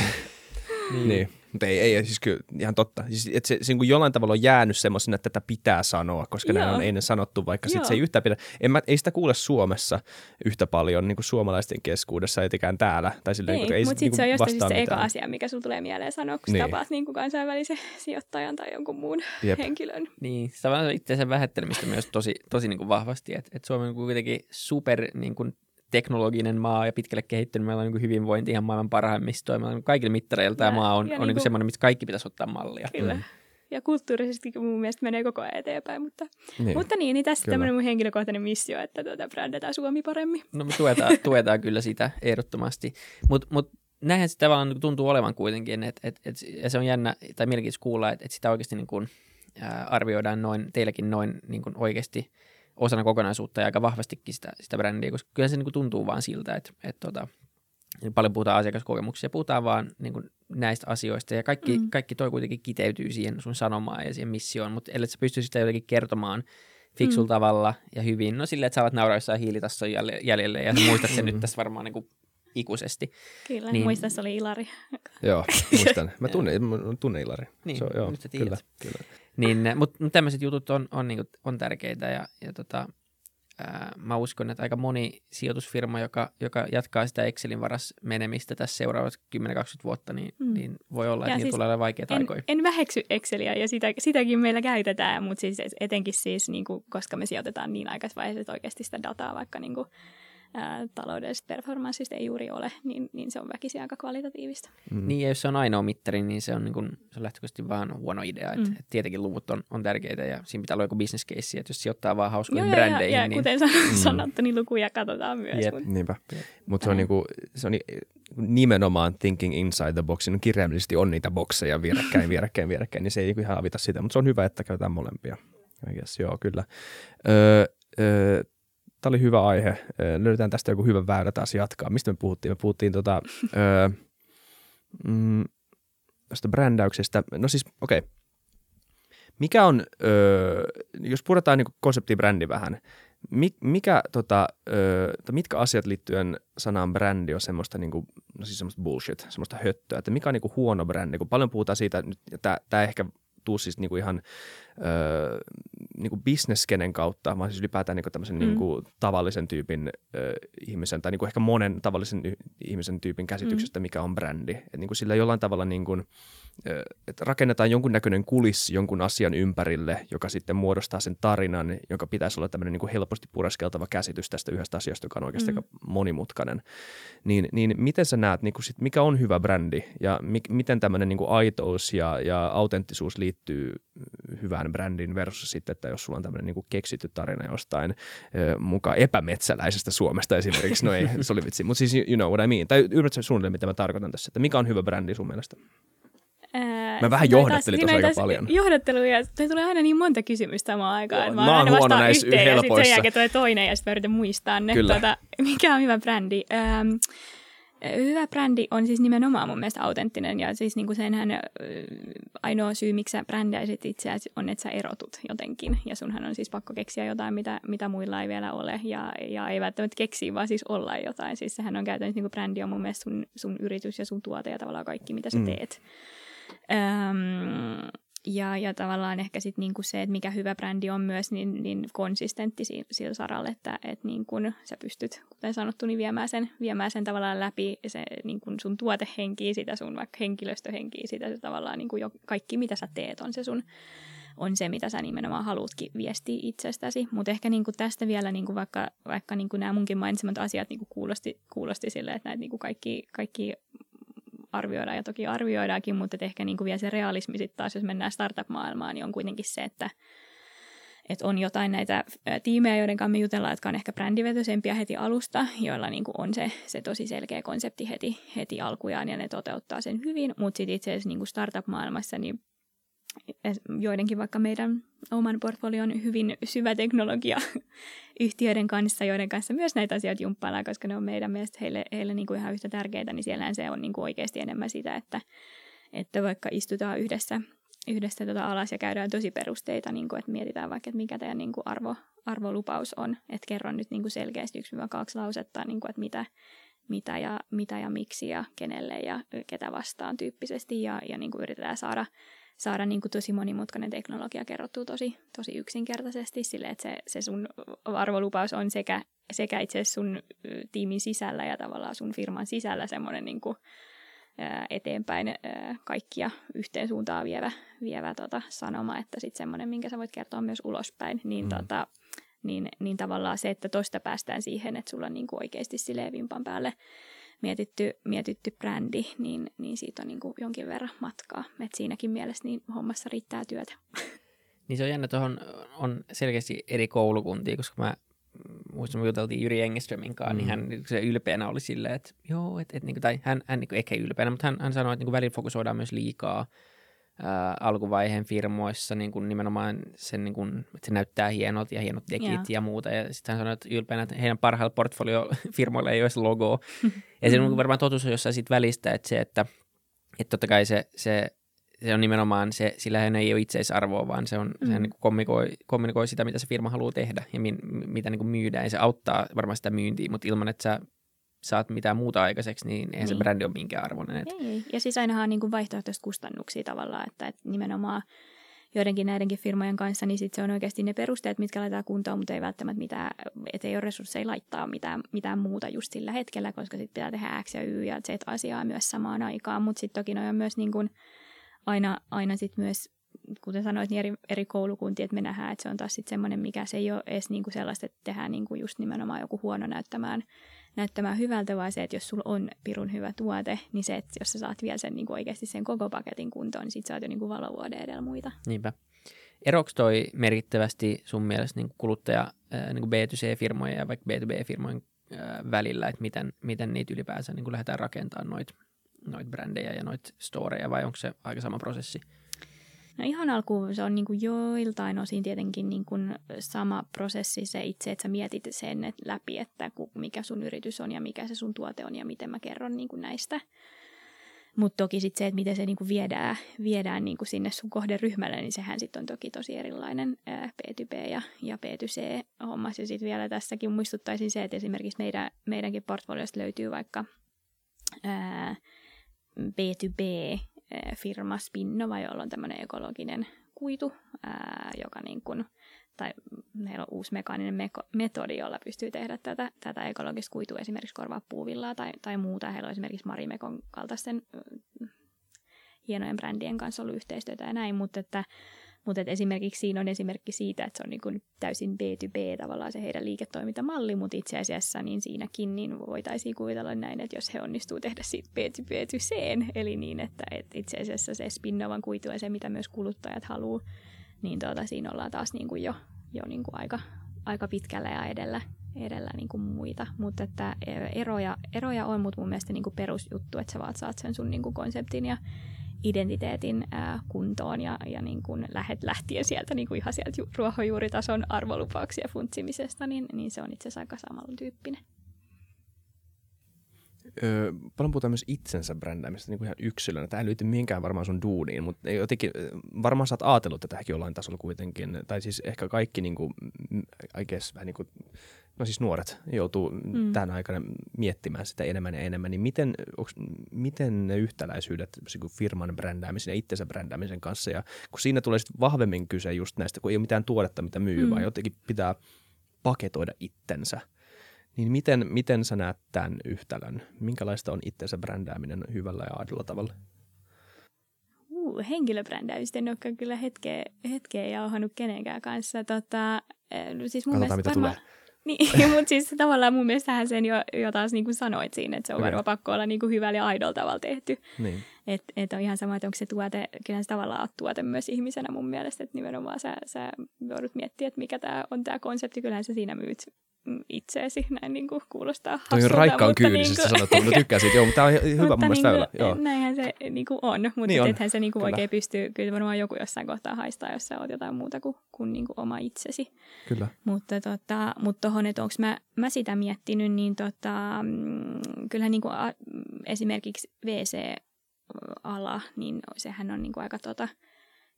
niin. niin. Mutta ei, ei, siis kyllä ihan totta. Siis, että se, se niin kuin jollain tavalla on jäänyt semmoisena, että tätä pitää sanoa, koska näin Joo. on ennen sanottu, vaikka sit se ei yhtään pidä. En mä, ei sitä kuule Suomessa yhtä paljon niin kuin suomalaisten keskuudessa, etenkään täällä. Tai silleen, Ei, kun ei mutta sit sitten se on jostain syystä se eka asia, mikä sulla tulee mieleen sanoa, kun Niin. niin. tapaat niin kuin kansainvälisen sijoittajan tai jonkun muun Jep. henkilön. Niin, se on itseänsä vähättelemistä myös tosi, tosi niin kuin vahvasti, että et Suomi on kuitenkin super niin kuin teknologinen maa ja pitkälle kehittynyt. Meillä on niin hyvinvointi ihan maailman parhaimmistoa. Meillä on kaikilla mittareilla tämä maa on, on niin niinku- kuin semmoinen, mistä kaikki pitäisi ottaa mallia. Kyllä. Mm. Ja kulttuurisesti mun mielestä menee koko ajan eteenpäin, mutta, Niin. mutta niin, niin tässä Kyllä. tämmöinen mun henkilökohtainen missio, että tuota, brändätään Suomi paremmin. No me tuetaan, tuetaan kyllä sitä ehdottomasti. Mutta mut, näinhän se tavallaan niin tuntuu olevan kuitenkin, et, et, et, ja se on jännä tai mielenkiintoista kuulla, että et sitä oikeasti niin kuin, ää, arvioidaan noin, teilläkin noin niin kuin oikeasti osana kokonaisuutta ja aika vahvastikin sitä, sitä brändiä, koska kyllä se niin kuin tuntuu vaan siltä, että, että tota, paljon puhutaan asiakaskokemuksia, puhutaan vaan niin kuin näistä asioista ja kaikki, mm. Mm. kaikki toi kuitenkin kiteytyy siihen sun sanomaan ja siihen missioon, mutta ellei sä pysty sitä jotenkin kertomaan fiksulla mm. Mm. tavalla ja hyvin, no silleen, että sä alat nauraa jossain hiilitasson jäl- jäljelle ja sä muistat sen nyt tässä varmaan niin kuin ikuisesti. Kyllä, Niin. niin. muistan, se oli Ilari. Joo, muistan. Mä tunnen, mä tunnen Ilari. Niin, se on, joo, nyt sä tiedät. kyllä, kyllä. Niin, mutta mut tämmöiset jutut on, on, niin kuin, on tärkeitä ja, ja tota, ää, mä uskon, että aika moni sijoitusfirma, joka, joka jatkaa sitä Excelin varas menemistä tässä seuraavat 10-20 vuotta, niin, mm. Niin voi olla, että Ja niillä siis tulee olemaan vaikeita En, aikoja. en väheksy Exceliä ja sitä, sitäkin meillä käytetään, mutta siis etenkin siis, niin kuin, koska me sijoitetaan niin aikaisessa vaiheessa, että oikeasti sitä dataa vaikka niin kuin, ää, taloudellisesta performanssista ei juuri ole, niin, niin se on väkisin aika kvalitatiivista. Mm. Niin, ja jos se on ainoa mittari, niin se on, niin kuin, se on lähtökohtaisesti vaan huono idea. Mm. Mm. Että, että tietenkin luvut on, on tärkeitä ja siinä pitää olla joku business case, että jos sijoittaa vaan hauskoihin Joo, ja, brändeihin, ja, ja niin kuten sanottu, niin lukuja katsotaan myös. Jep. Mut, Niinpä. Mutta se on, niinku, se on ni- nimenomaan thinking inside the box. No, kirjaimellisesti on niitä bokseja vierekkäin, vierekkäin, vierekkäin, niin se ei niinku ihan avita sitä. Mutta se on hyvä, että käytetään molempia. Guess, joo, kyllä. Öö, öö, Tämä oli hyvä aihe. Öö, löydetään tästä joku hyvä väylä taas jatkaa. Mistä me puhuttiin? Me puhuttiin tota, öö, mm, tästä brändäyksestä. No siis, okei. Okay. Mikä on, öö, jos puhutaan niin konseptibrändi vähän, Mik, mikä, tota, ö, tai mitkä asiat liittyen sanaan brändi on semmoista, niinku, no siis semmoista bullshit, semmoista höttöä, että mikä on niinku huono brändi, kun paljon puhutaan siitä, ja tämä ehkä tuu siis niinku ihan ö, niinku bisneskenen kautta, vaan siis ylipäätään niinku tämmöisen mm. Mm. niinku tavallisen tyypin ö, ihmisen, tai niinku ehkä monen tavallisen y- ihmisen tyypin käsityksestä, mm. mikä on brändi. Et niinku sillä jollain tavalla niinku, ö, että rakennetaan jonkunnäköinen kulissi jonkun asian ympärille, joka sitten muodostaa sen tarinan, joka pitäisi olla tämmöinen niin helposti pureskeltava käsitys tästä yhdestä asiasta, joka on oikeasti mm. Aika monimutkainen. Niin, niin miten sä näet, niin kuin sit, mikä on hyvä brändi ja mi, miten tämmöinen niin kuin aitous ja, ja autenttisuus liittyy hyvään brändin versus sitten, että jos sulla on tämmöinen niin kuin keksitty tarina jostain ö, mukaan epämetsäläisestä Suomesta esimerkiksi, no ei, se oli vitsi, mutta siis you you know what I mean, tai ymmärrätkö suunnilleen, mitä mä tarkoitan tässä, että mikä on hyvä brändi sun mielestä? Ää, Mä vähän johdattelin tuossa aika paljon. Johdattelu ja toi tulee aina niin monta kysymystä samaan aikaan. Että mä oon huono näissä yhteen ja sitten helpoissa. sen jälkeen tulee toinen ja sitten mä yritän muistaa ne. Kyllä. Tuota, mikä on hyvä brändi? Ähm, Hyvä brändi on siis nimenomaan mun mielestä autenttinen ja siis niinku senhän ö, ainoa syy, miksi sä brändäisit itseäsi on, että sä erotut jotenkin ja sunhan on siis pakko keksiä jotain, mitä, mitä muilla ei vielä ole ja, ja ei välttämättä keksiä, vaan siis olla jotain. Siis sehän on käytännössä niinku brändi on mun mielestä sun, sun yritys ja sun tuote ja tavallaan kaikki, mitä sä Mm. Öm, ja, ja tavallaan ehkä sitten niinku se, että mikä hyvä brändi on myös niin, niin konsistentti si- sillä saralla, että et niin kun sä pystyt, kuten sanottu, niin viemään sen, viemään sen tavallaan läpi se niin kun sun tuotehenkiä, sitä sun vaikka henkilöstöhenkiä, sitä se tavallaan niin kun jo, kaikki mitä sä teet on se sun on se, mitä sä nimenomaan haluatkin viestiä itsestäsi. Mutta ehkä niinku tästä vielä niinku vaikka, vaikka niinku nämä munkin mainitsemat asiat niinku kuulosti, kuulosti silleen, että näitä niinku kaikki, kaikki arvioidaan ja toki arvioidaankin, mutta ehkä niinku vielä se realismi sitten taas, jos mennään startup-maailmaan, niin on kuitenkin se, että että on jotain näitä tiimejä, joiden kanssa me jutellaan, jotka on ehkä brändivetoisempia heti alusta, joilla niin kuin on se, se tosi selkeä konsepti heti, heti alkujaan ja ne toteuttaa sen hyvin, mutta sitten itse asiassa niin kuin startup-maailmassa niin joidenkin vaikka meidän oman portfolion hyvin syvä teknologia yhtiöiden kanssa, joiden kanssa myös näitä asioita jumppaillaan, koska ne on meidän mielestä heille, heille niin kuin ihan yhtä tärkeitä, niin siellähän se on niin kuin oikeasti enemmän sitä, että, että vaikka istutaan yhdessä, yhdessä tota alas ja käydään tosi perusteita, niin kuin, että mietitään vaikka, että mikä teidän niin kuin arvo, arvolupaus on, että kerron nyt niin kuin selkeästi yksi kaksi lausetta, niin kuin, että mitä, mitä ja, mitä ja miksi ja kenelle ja ketä vastaan tyyppisesti ja, ja niin kuin yritetään saada saada niin kuin tosi monimutkainen teknologia kerrottua tosi, tosi yksinkertaisesti sille, että se, se sun arvolupaus on sekä, sekä itse sun tiimin sisällä ja tavallaan sun firman sisällä semmoinen niin kuin, eteenpäin kaikkia yhteen suuntaan vievä, vievä tota, sanoma, että sitten semmoinen, minkä sä voit kertoa myös ulospäin, niin, mm. tota, niin, niin tavallaan se, että toista päästään siihen, että sulla on niin kuin oikeasti silleen vimpan päälle mietitty, mietitty brändi, niin, niin siitä on niin kuin jonkin verran matkaa. Et siinäkin mielessä niin hommassa riittää työtä. Niin se on jännä, tuohon on selkeästi eri koulukuntia, koska mä muistan, me juteltiin Jyri Engeströmin kanssa, niin mm. niin hän niin se ylpeänä oli silleen, että joo, et, et, niin kuin, tai hän, hän niin kuin, ehkä ylpeänä, mutta hän, hän sanoi, että niin kuin, välillä fokusoidaan myös liikaa ää, alkuvaiheen firmoissa niin kuin nimenomaan sen, niin kuin, että se näyttää hienolta ja hienot dekit yeah. ja muuta. Ja sitten hän sanoi, että ylpeänä, että heidän parhailla portfoliofirmoilla ei ole edes logoa. ja se on varmaan totuus on jossain siitä välistä, että se, että, että totta kai se, se se on nimenomaan se, sillä hän ei ole itseisarvoa, vaan se on, mm. se niin kommunikoi, kommunikoi sitä, mitä se firma haluaa tehdä ja min, mitä niin kuin myydään. Ja se auttaa varmaan sitä myyntiä, mutta ilman, että sä saat mitään muuta aikaiseksi, niin eihän niin. se brändi ole minkään arvoinen. Että... Ei, ja siis ainahan on niin kuin vaihtoehtoista kustannuksia tavallaan, että, että nimenomaan joidenkin näidenkin firmojen kanssa, niin sitten se on oikeasti ne perusteet, mitkä laitetaan kuntoon, mutta ei välttämättä mitään, että ei ole resursseja laittaa mitään, mitään muuta just sillä hetkellä, koska sitten pitää tehdä X ja Y ja Z asiaa myös samaan aikaan, mutta sitten toki ne on myös niin kuin aina, aina sitten myös kuten sanoit, niin eri, eri koulukuntia, että me nähdään, että se on taas sitten semmoinen, mikä se ei ole edes niinku sellaista, että tehdään niinku just nimenomaan joku huono näyttämään näyttämään hyvältä, vaan se, että jos sulla on pirun hyvä tuote, niin se, että jos sä saat vielä sen niin kuin oikeasti sen koko paketin kuntoon, niin sit sä oot jo niin kuin valovuoden edellä muita. Niinpä. Eroks toi merkittävästi sun mielestä niin kuluttaja niin kuin B2C-firmojen ja vaikka B2B-firmojen välillä, että miten, miten niitä ylipäänsä niin kuin lähdetään rakentamaan noita noit brändejä ja noita storeja vai onko se aika sama prosessi? No ihan alkuun se on niin kuin joiltain osin tietenkin niin kuin sama prosessi se itse, että sä mietit sen läpi, että mikä sun yritys on ja mikä se sun tuote on ja miten mä kerron niin kuin näistä. Mutta toki sitten se, että miten se niinku viedään, viedään niinku sinne sun kohderyhmälle, niin sehän sitten on toki tosi erilainen P2P ja, ja P2C-homma. Ja sitten vielä tässäkin muistuttaisin se, että esimerkiksi meidän, meidänkin portfoliosta löytyy vaikka ää, B2B firma Spinnova, jolla on tämmöinen ekologinen kuitu, ää, joka niin kuin, tai meillä on uusi mekaaninen meko- metodi, jolla pystyy tehdä tätä, tätä ekologista kuitua, esimerkiksi korvaa puuvillaa tai, tai muuta. Heillä on esimerkiksi Marimekon kaltaisten hienojen brändien kanssa ollut yhteistyötä ja näin, mutta että mutta esimerkiksi siinä on esimerkki siitä, että se on niin täysin B2B tavallaan se heidän liiketoimintamalli, mutta itse asiassa niin siinäkin niin voitaisiin kuvitella näin, että jos he onnistuu tehdä siitä B2B2C, eli niin, että, että itse asiassa se spinnovan kuitu ja se, mitä myös kuluttajat haluaa, niin tuota, siinä ollaan taas niin kuin jo, jo niin kuin aika, aika pitkällä ja edellä, edellä niin kuin muita, mutta että eroja, eroja on, mutta mun mielestä niin kuin perusjuttu, että sä vaan saat sen sun niin kuin konseptin ja identiteetin ää, kuntoon ja, ja niin kuin lähet lähtien sieltä niin kuin ihan sieltä ruohonjuuritason arvolupauksia funtsimisesta, niin, niin se on itse asiassa aika samalla tyyppinen. Öö, paljon puhutaan myös itsensä brändäämistä niin kuin ihan yksilönä. Tämä ei liity mihinkään varmaan sun duuniin, mutta jotenkin, varmaan sä oot ajatellut tätäkin jollain tasolla kuitenkin. Tai siis ehkä kaikki, niin kuin, I guess, vähän niin kuin no siis nuoret joutuu mm. tämän aikana miettimään sitä enemmän ja enemmän, niin miten, onks, miten ne yhtäläisyydet firman brändäämisen ja itsensä brändäämisen kanssa, ja kun siinä tulee sitten vahvemmin kyse just näistä, kun ei ole mitään tuotetta, mitä myy, mm. vaan jotenkin pitää paketoida itsensä, niin miten, miten sä näet tämän yhtälön? Minkälaista on itsensä brändääminen hyvällä ja aidolla tavalla? Uh, henkilöbrändäystä en ole kyllä hetkeä, hetkeä jauhannut kenenkään kanssa. Tota, siis mun Katsotaan, mitä varmaan, tulee Niin, mutta siis tavallaan mun mielestähän sen jo, jo taas niin kuin sanoit siinä, että se on varmaan pakko olla niin kuin hyvällä ja aidolla tavalla tehty. Niin. Että et on ihan sama, että onko se tuote, kyllä se tavallaan oot tuote myös ihmisenä mun mielestä, että nimenomaan sä, sä joudut miettimään, että mikä tämä on tämä konsepti, kyllähän sä siinä myyt mm, itseesi, näin niin kuin kuulostaa Toi on raikkaan kyynisesti niin kuin- sanottu, mutta tykkään siitä. Joo, mutta tämä on hyvä mun mielestä niin väylä. Joo. Näinhän se niin kuin on, mutta Niin niin on, ethän se niin kuin oikein pystyy, kyllä varmaan joku jossain kohtaa haistaa, jos sä oot jotain muuta kuin, kuin, niin kuin oma itsesi. Kyllä. Mutta tota, mut tohon, että onko mä, mä sitä miettinyt, niin tota, mm, kyllähän niinku, a, mm, esimerkiksi VC-ala, niin sehän on niinku aika tota,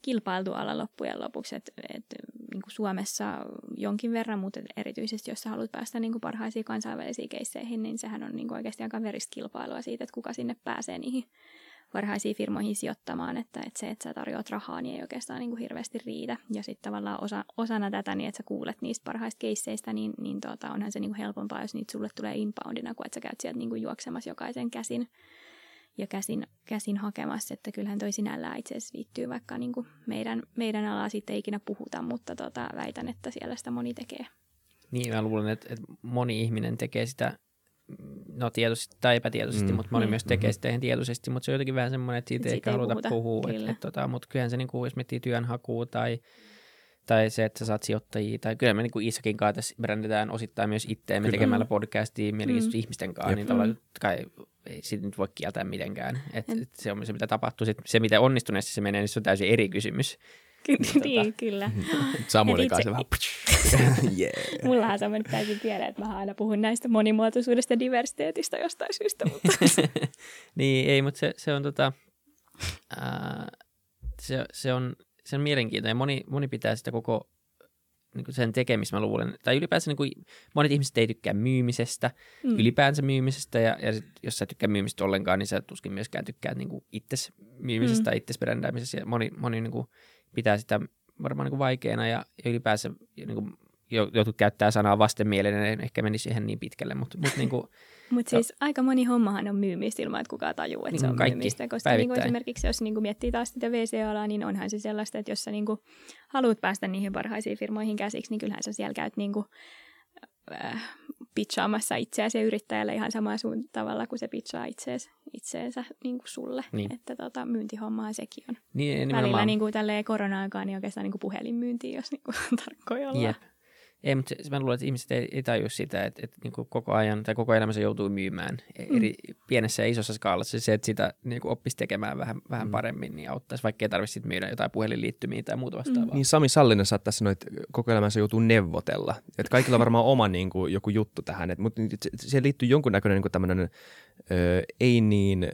kilpailtu ala loppujen lopuksi, että et, niinku Suomessa jonkin verran, mutta erityisesti jos sä haluat päästä niinku parhaisiin kansainvälisiin keisseihin, niin sehän on niinku oikeasti aika veristä kilpailua siitä, että kuka sinne pääsee niihin parhaisiin firmoihin sijoittamaan, että, että se, että sä tarjoat rahaa, niin ei oikeastaan niin kuin hirveästi riitä. Ja sitten tavallaan osa, osana tätä, niin että sä kuulet niistä parhaista keisseistä, niin, niin tota, onhan se niin kuin helpompaa, jos niitä sulle tulee inboundina, kuin että sä käyt sieltä niin kuin juoksemassa jokaisen käsin ja käsin, käsin hakemassa, että kyllähän toi sinällään itse asiassa liittyy vaikka niin kuin meidän, meidän alaa sitten ei ikinä puhuta, mutta tota, väitän, että siellä sitä moni tekee. Niin, mä luulen, että, että moni ihminen tekee sitä, no tietoisesti tai epätietoisesti, Mm. mutta moni Mm. myös tekee sitä ihan tietoisesti, mutta se on jotenkin vähän semmoinen, että siitä ei Siitä ehkä ei haluta puhuta, puhua. kyllä. Että, että, tota, mutta kyllähän se, niin kuin, jos miettii työnhakua tai, tai se, että sä saat sijoittajia, tai kyllä me niin kuin Isokin kanssa tässä brändetään osittain myös itseämme Kyllä. tekemällä podcastia mielenkiintoisten Mm. ihmisten kanssa, Jep. niin tavallaan Mm. totta kai ei siitä nyt voi kieltää mitenkään. Et, et se on se, mitä tapahtuu. Sit se, mitä onnistuneesti se menee, niin se on täysin eri kysymys. Kyllä, Tota. niin, kyllä. Samuelin Et kanssa itse- vähän. yeah. Mullahan se on mennyt täysin pieleen, että mä aina puhun näistä monimuotoisuudesta ja diversiteetistä jostain syystä, mutta niin, ei, mutta se, se on tota, ää, se, se, on, se on mielenkiintoinen. Moni, moni pitää sitä koko niin kuin sen tekemistä, mä luulen. Tai ylipäänsä niin kuin, monet ihmiset ei tykkää myymisestä, mm. ylipäänsä myymisestä, ja, ja sit, jos sä et tykkää myymistä ollenkaan, niin sä tuskin myöskään tykkää niin kuin itses myymisestä Mm. tai itses brändäämisestä. Ja moni, moni niin kuin, pitää sitä varmaan niin kuin vaikeana, ja, ja ylipäänsä niin kuin, jotkut käyttää sanaa vastenmielinen, en ehkä menisi siihen niin pitkälle, mutta, mutta niin kuin, Mutta siis aika moni hommahan on myymistä ilman, että kukaan tajuu, että Niin se on kaikki, myymistä. Koska niin kuin päivittäin. esimerkiksi jos niin kuin miettii taas sitä VC-alaa, niin onhan se sellaista, että jos sä niin kuin haluat päästä niihin parhaisiin firmoihin käsiksi, niin kyllähän sä siellä käyt niin kuin, äh, pitchaamassa itseäsi ja yrittäjälle ihan samalla suun tavalla kuin se pitchaa itseensä, itseensä niin kuin sulle. Niin. Että tota, myyntihommaa sekin on. niin, Välillä niin kuin tälleen korona-aikaan niin oikeastaan niin kuin puhelinmyyntiä, jos niin kuin tarkkoja ollaan. Jep. Ei, mutta se, mä luulen, että ihmiset ei, ei tajua sitä, että, että niin koko ajan tai koko elämänsä joutuu myymään Mm. eri pienessä ja isossa skaalassa. Se, että sitä niin kuin oppisi tekemään vähän, vähän Mm. paremmin, niin auttaisi, vaikka ei tarvitsisi myydä jotain puhelinliittymiä tai muuta vastaavaa. Niin Sami Sallinen saat tässä noit koko elämänsä joutuu neuvotella. Et kaikilla on varmaan oma niin kuin, joku juttu tähän, et, mutta se, siihen liittyy jonkunnäköinen niin kuin tämmöinen ö, ei niin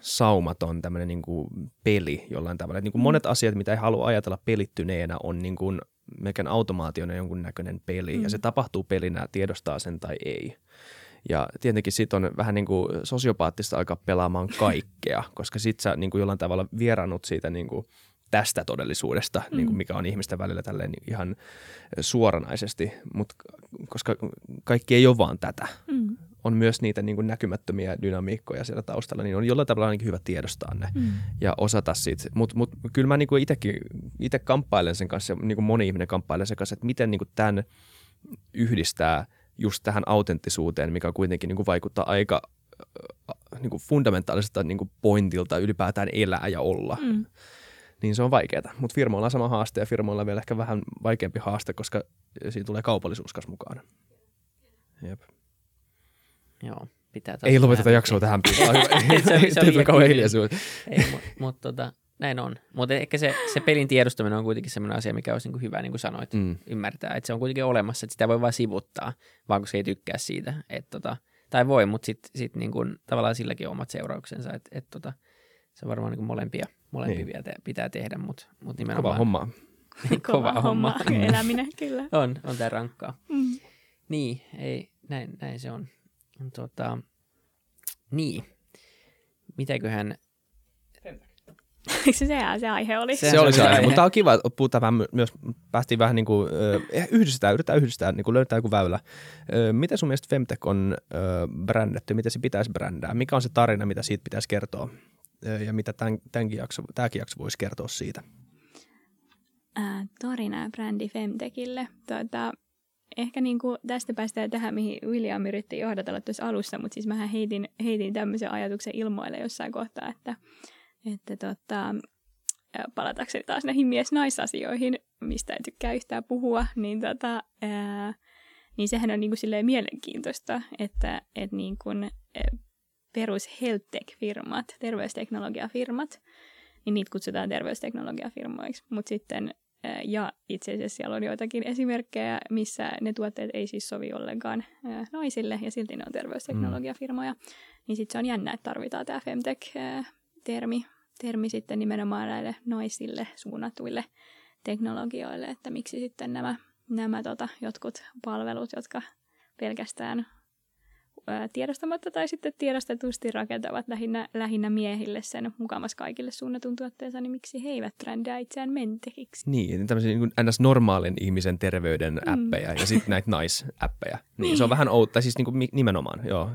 saumaton tämmöinen niin kuin peli jollain tavalla. Et, niin kuin Mm. monet asiat, mitä ei halua ajatella pelittyneenä, on niin kuin melkein automaationa jonkunnäköinen peli. Mm. Ja se tapahtuu pelinä, tiedostaa sen tai ei. Ja tietenkin sit on vähän niin kuin sosiopaattista alkaa pelaamaan kaikkea, koska sit sä niin kuin jollain tavalla vierannut siitä niin kuin tästä todellisuudesta, mm. niin kuin mikä on ihmisten välillä tälleen ihan suoranaisesti, mutta koska kaikki ei ole vaan tätä. Mm. On myös niitä niin kuin näkymättömiä dynamiikkoja siellä taustalla, niin on jollain tavalla ainakin hyvä tiedostaa ne Mm. ja osata siitä. Mutta mut, kyllä mä niinku itsekin, itse kamppailen sen kanssa, niin kuin moni ihminen kamppailee sen kanssa, että miten niinku tämän yhdistää just tähän autenttisuuteen, mikä kuitenkin niinku vaikuttaa aika äh, niinku fundamentaaliselta niinku pointilta ylipäätään elää ja olla. Mm. Niin se on vaikeaa. Mutta firmoilla on sama haaste ja firmoilla on vielä ehkä vähän vaikeampi haaste, koska siinä tulee kaupallisuus kanssa mukaan. Jep. Joo, pitää Ei lopeteta jaksoa tähän. Pitää. Se- se oli Ei tule liian kauan kiinni. hiljaisuutta. Ei, mutta mut, tota, näin on. Mutta ehkä se, se pelin tiedostaminen on kuitenkin sellainen asia, mikä olisi niinku hyvä, niin kuin sanoit, Mm. ymmärtää. Että se on kuitenkin olemassa, että sitä voi vain sivuttaa, vaan koska ei tykkää siitä. Et, tota, tai voi, mutta sitten sit niin kuin, tavallaan silläkin on omat seurauksensa. Et, et, tota, se on varmaan niin kuin molempia, molempia Niin. niin. pitää tehdä, mutta mut Kova nimenomaan homma. kova homma. eläminen, kyllä. on, on tämä rankkaa. Mm. Niin, ei, näin, näin se on. Tota, niin, mitäköhän Eikö se se, aihe oli? Se- Se oli se aihe, aihe. mutta on kiva, että puhutaan vähän my- myös, päästiin vähän niin kuin, äh, yhdistetään, yritetään yhdistää, niin kuin löytää joku väylä. Äh, miten sun mielestä Femtech on äh, brändätty, miten se pitäisi brändää? Mikä on se tarina, mitä siitä pitäisi kertoa? Äh, ja mitä tämän, tämänkin jakso, tämäkin jakso voisi kertoa siitä? Ää, tarina ja brändi Femtekille. Tuota, ehkä niin kuin tästä päästään tähän, mihin William yritti johdatella tuossa alussa, mutta siis mähän heitin, heitin tämmöisen ajatuksen ilmoille jossain kohtaa, että, että tota, palatakseni taas näihin mies-naisasioihin, mistä en tykkää yhtään puhua, niin, tota, ää, niin sehän on niin kuin silleen mielenkiintoista, että, että niin kuin, perus health tech-firmat, terveysteknologiafirmat, niin niitä kutsutaan terveysteknologiafirmoiksi, mutta sitten ja itse asiassa siellä on joitakin esimerkkejä, missä ne tuotteet ei siis sovi ollenkaan naisille, ja silti ne on terveysteknologiafirmoja. Mm. Niin sitten se on jännä, että tarvitaan tämä femtech-termi termi sitten nimenomaan näille naisille suunnatuille teknologioille, että miksi sitten nämä, nämä tota, jotkut palvelut, jotka pelkästään tiedostamatta tai sitten tiedostetusti rakentavat lähinnä, lähinnä miehille sen mukamas kaikille suunnatun tuotteensa, niin miksi he eivät brändää itseään mentehiksi? Niin, tämmöisiä niin ns. normaalin ihmisen terveyden mm. appeja ja sitten näitä naisäppejä. Niin, niin, se on vähän outoa, siis niin kuin nimenomaan, joo.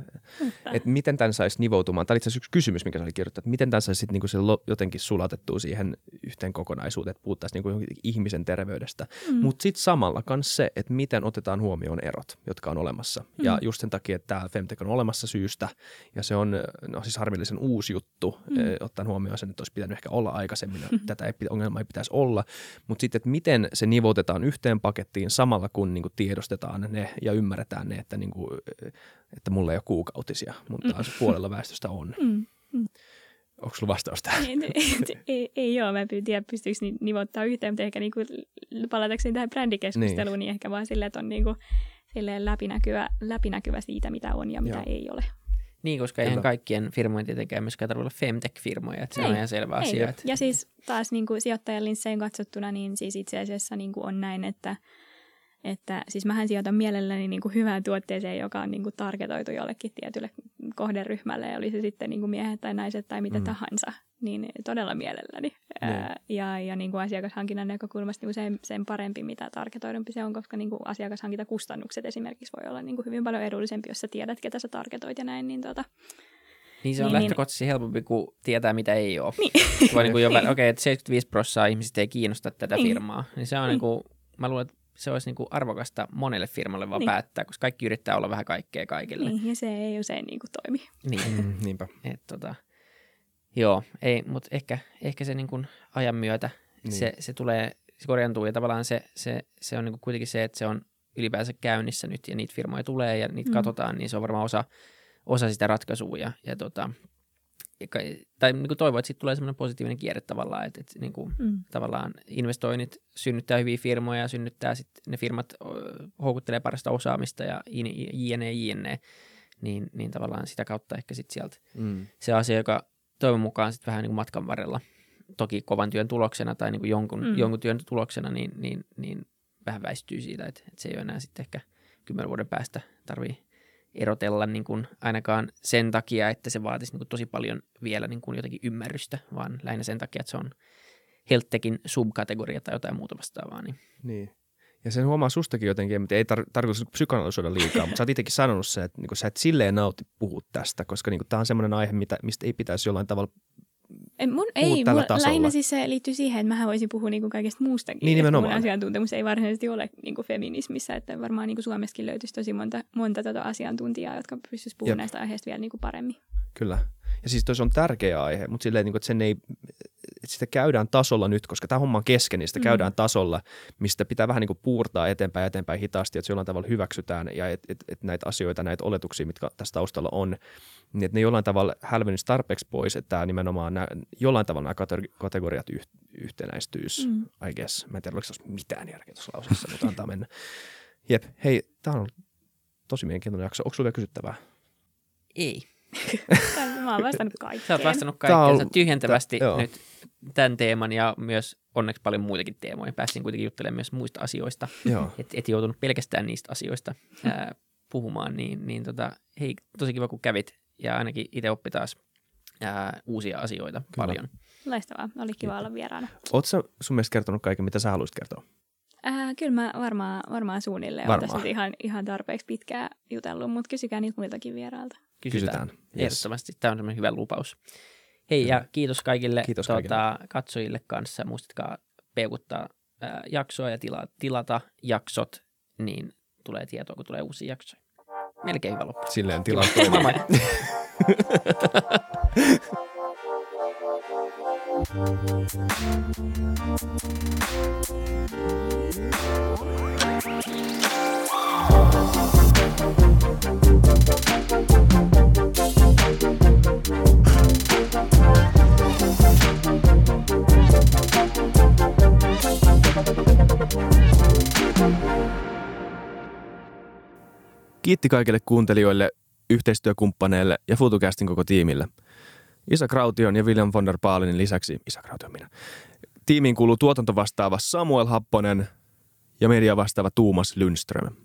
Että miten tämän saisi nivoutumaan, tämä oli itse yksi kysymys, mikä sä oli kirjoittanut, että miten tämän saisi niin se jotenkin sulatettua siihen yhteen kokonaisuuteen, että puhuttaisiin niin kuin ihmisen terveydestä. Mm. Mutta sitten samalla myös se, että miten otetaan huomioon erot, jotka on olemassa. Mm. Ja just sen takia, että tämä Femtech on olemassa syystä ja se on no, siis harmillisen uusi juttu, mm. eh, ottaen huomioon sen, että olisi pitänyt ehkä olla aikaisemmin, mm. tätä ei, ongelmaa ei pitäisi olla, mutta sitten, että miten se nivoutetaan yhteen pakettiin samalla kun niin kuin tiedostetaan ne ja ymmärretään ne, että, niin kuin, eh, että mulla ei ole kuukautisia, mutta taas mm. puolella väestöstä on. Mm. Mm. Onko sulla vastaus tähän? Ei, ei, ei, ei ole. Mä en tiedä, pystyykö nivottaa yhteen, mutta ehkä niinku, palatakseni tähän brändikeskusteluun, niin. niin ehkä vaan silleen, että on niinku, läpinäkyvä, läpinäkyvä siitä, mitä on ja mitä Joo. ei ole. Niin, koska eihän kaikkien firmojen tietenkään myöskään tarvitse olla femtech-firmoja, että se ei, on ihan selvä ei. asia. Että... Ja siis taas niin kuin sijoittajan linsseen katsottuna, niin siis itse asiassa niin kuin on näin, että että siis mähän sijoitan mielelläni niin kuin hyvään tuotteeseen, joka on niin kuin targetoitu jollekin tietylle kohderyhmälle, ja oli se sitten niin kuin miehet tai naiset tai mitä mm. tahansa, niin todella mielelläni. Mm. Ää, ja ja niin kuin asiakashankinnan näkökulmasta niin kuin sen, sen parempi, mitä targetoidumpi se on, koska niin kuin asiakashankintakustannukset esimerkiksi voi olla niin kuin hyvin paljon edullisempi, jos sä tiedät, ketä sä targetoit ja näin, niin tota, niin se on niin, niin. lähtökohtaisesti niin. helpompi kuin tietää, mitä ei ole. Niin. Voi niin kuin niin. okei, okay, että 75 prosenttia ihmisistä ei kiinnosta tätä niin. firmaa. Niin se on niin. niin kuin, mä luulen, että se olisi niin kuin arvokasta monelle firmalle vaan niin. päättää, koska kaikki yrittää olla vähän kaikkea kaikille. Niin, ja se ei usein niin kuin toimi. Niin. Mm, niinpä. Et, tota, joo, ei, mutta ehkä, ehkä se niin kuin ajan myötä niin. se, se tulee, se korjantuu ja tavallaan se, se, se on niin kuin kuitenkin se, että se on ylipäänsä käynnissä nyt ja niitä firmoja tulee ja niitä mm. katsotaan, niin se on varmaan osa, osa sitä ratkaisua ja, ja tota, tai niin kuin toivoo, että siitä tulee semmoinen positiivinen kierre tavallaan, että, että niin kuin, mm. tavallaan investoinnit synnyttää hyviä firmoja ja synnyttää sitten ne firmat houkuttelee parasta osaamista ja jne, jne, niin, niin tavallaan sitä kautta ehkä sitten sieltä mm. se asia, joka toivon mukaan sitten vähän niin kuin matkan varrella, toki kovan työn tuloksena tai niin kuin jonkun, mm. jonkun työn tuloksena, niin, niin, niin vähän väistyy siitä, että, että se ei ole enää sitten ehkä kymmenen vuoden päästä tarvii erotella niin kuin ainakaan sen takia, että se vaatisi niin kuin tosi paljon vielä niin kuin jotenkin ymmärrystä, vaan lähinnä sen takia, että se on helttekin subkategoria tai jotain muuta vastaavaa. Niin. niin. Ja sen huomaa sustakin jotenkin, mutta ei tar- tarkoitus psykoanalysoida liikaa, mutta sä oot itsekin sanonut se, että niin sä et silleen nauti puhua tästä, koska niin tämä on semmoinen aihe, mistä ei pitäisi jollain tavalla ei, mun, ei mun, lähinnä siis se liittyy siihen, että mähän voisin puhua niinku kaikesta muustakin. Niin nimenomaan. Mun asiantuntemus ei varsinaisesti ole niinku feminismissä, että varmaan niinku Suomessakin löytyisi tosi monta, monta tota asiantuntijaa, jotka pystyisivät puhumaan näistä aiheista vielä niinku paremmin. Kyllä. Ja siis se on tärkeä aihe, mutta silleen, niinku, että sen ei, että sitä käydään tasolla nyt, koska tämä homma on kesken, niin sitä mm. käydään tasolla, mistä pitää vähän niin kuin puurtaa eteenpäin eteenpäin hitaasti, että se jollain tavalla hyväksytään ja että et, et näitä asioita, näitä oletuksia, mitkä tässä taustalla on, niin että ne jollain tavalla hälvenisi tarpeeksi pois, että tämä nimenomaan nämä, jollain tavalla nämä kategoriat yh, yhtenäistyisi, mm. I guess. Mä en tiedä, oliko tässä mitään järkeä tuossa lauseessa, mutta antaa mennä. Jep, hei, tämä on tosi mielenkiintoinen jakso. Onko sulla vielä kysyttävää? Ei. Mä oon vastannut kaikkeen. Sä oot vastannut kaikkeen. Sä tyhjentävästi t- nyt tämän teeman ja myös onneksi paljon muitakin teemoja. Pääsin kuitenkin juttelemaan myös muista asioista. Et, et joutunut pelkästään niistä asioista ää, puhumaan. Niin, niin tota, hei, tosi kiva kun kävit ja ainakin itse oppi taas ää, uusia asioita Kyllä. paljon. Loistavaa. Oli kiva olla vieraana. Oletko sun mielestä kertonut kaiken, mitä sä haluaisit kertoa? Äh, kyllä mä varmaan, varmaan suunnilleen olen tässä ihan, ihan tarpeeksi pitkään jutellut, mutta kysykää niitä muiltakin vierailta. Kysytään. Kysytään. Yes. Ehdottomasti. Tämä on semmoinen hyvä lupaus. Hei kyllä. ja kiitos kaikille, kiitos tuota, kaikille. katsojille kanssa. Muistatkaa peukuttaa äh, jaksoa ja tila, tilata jaksot, niin tulee tietoa, kun tulee uusia jaksoja. Melkein hyvä loppu. Silleen moi. Kiitti kaikille kuuntelijoille, yhteistyökumppaneille ja FutuCastin koko tiimille. Isa Kraution ja William von der Baalinin lisäksi, Isa Kraution minä, tiimiin kuuluu tuotantovastaava Samuel Happonen ja media vastaava Tuumas Lundström.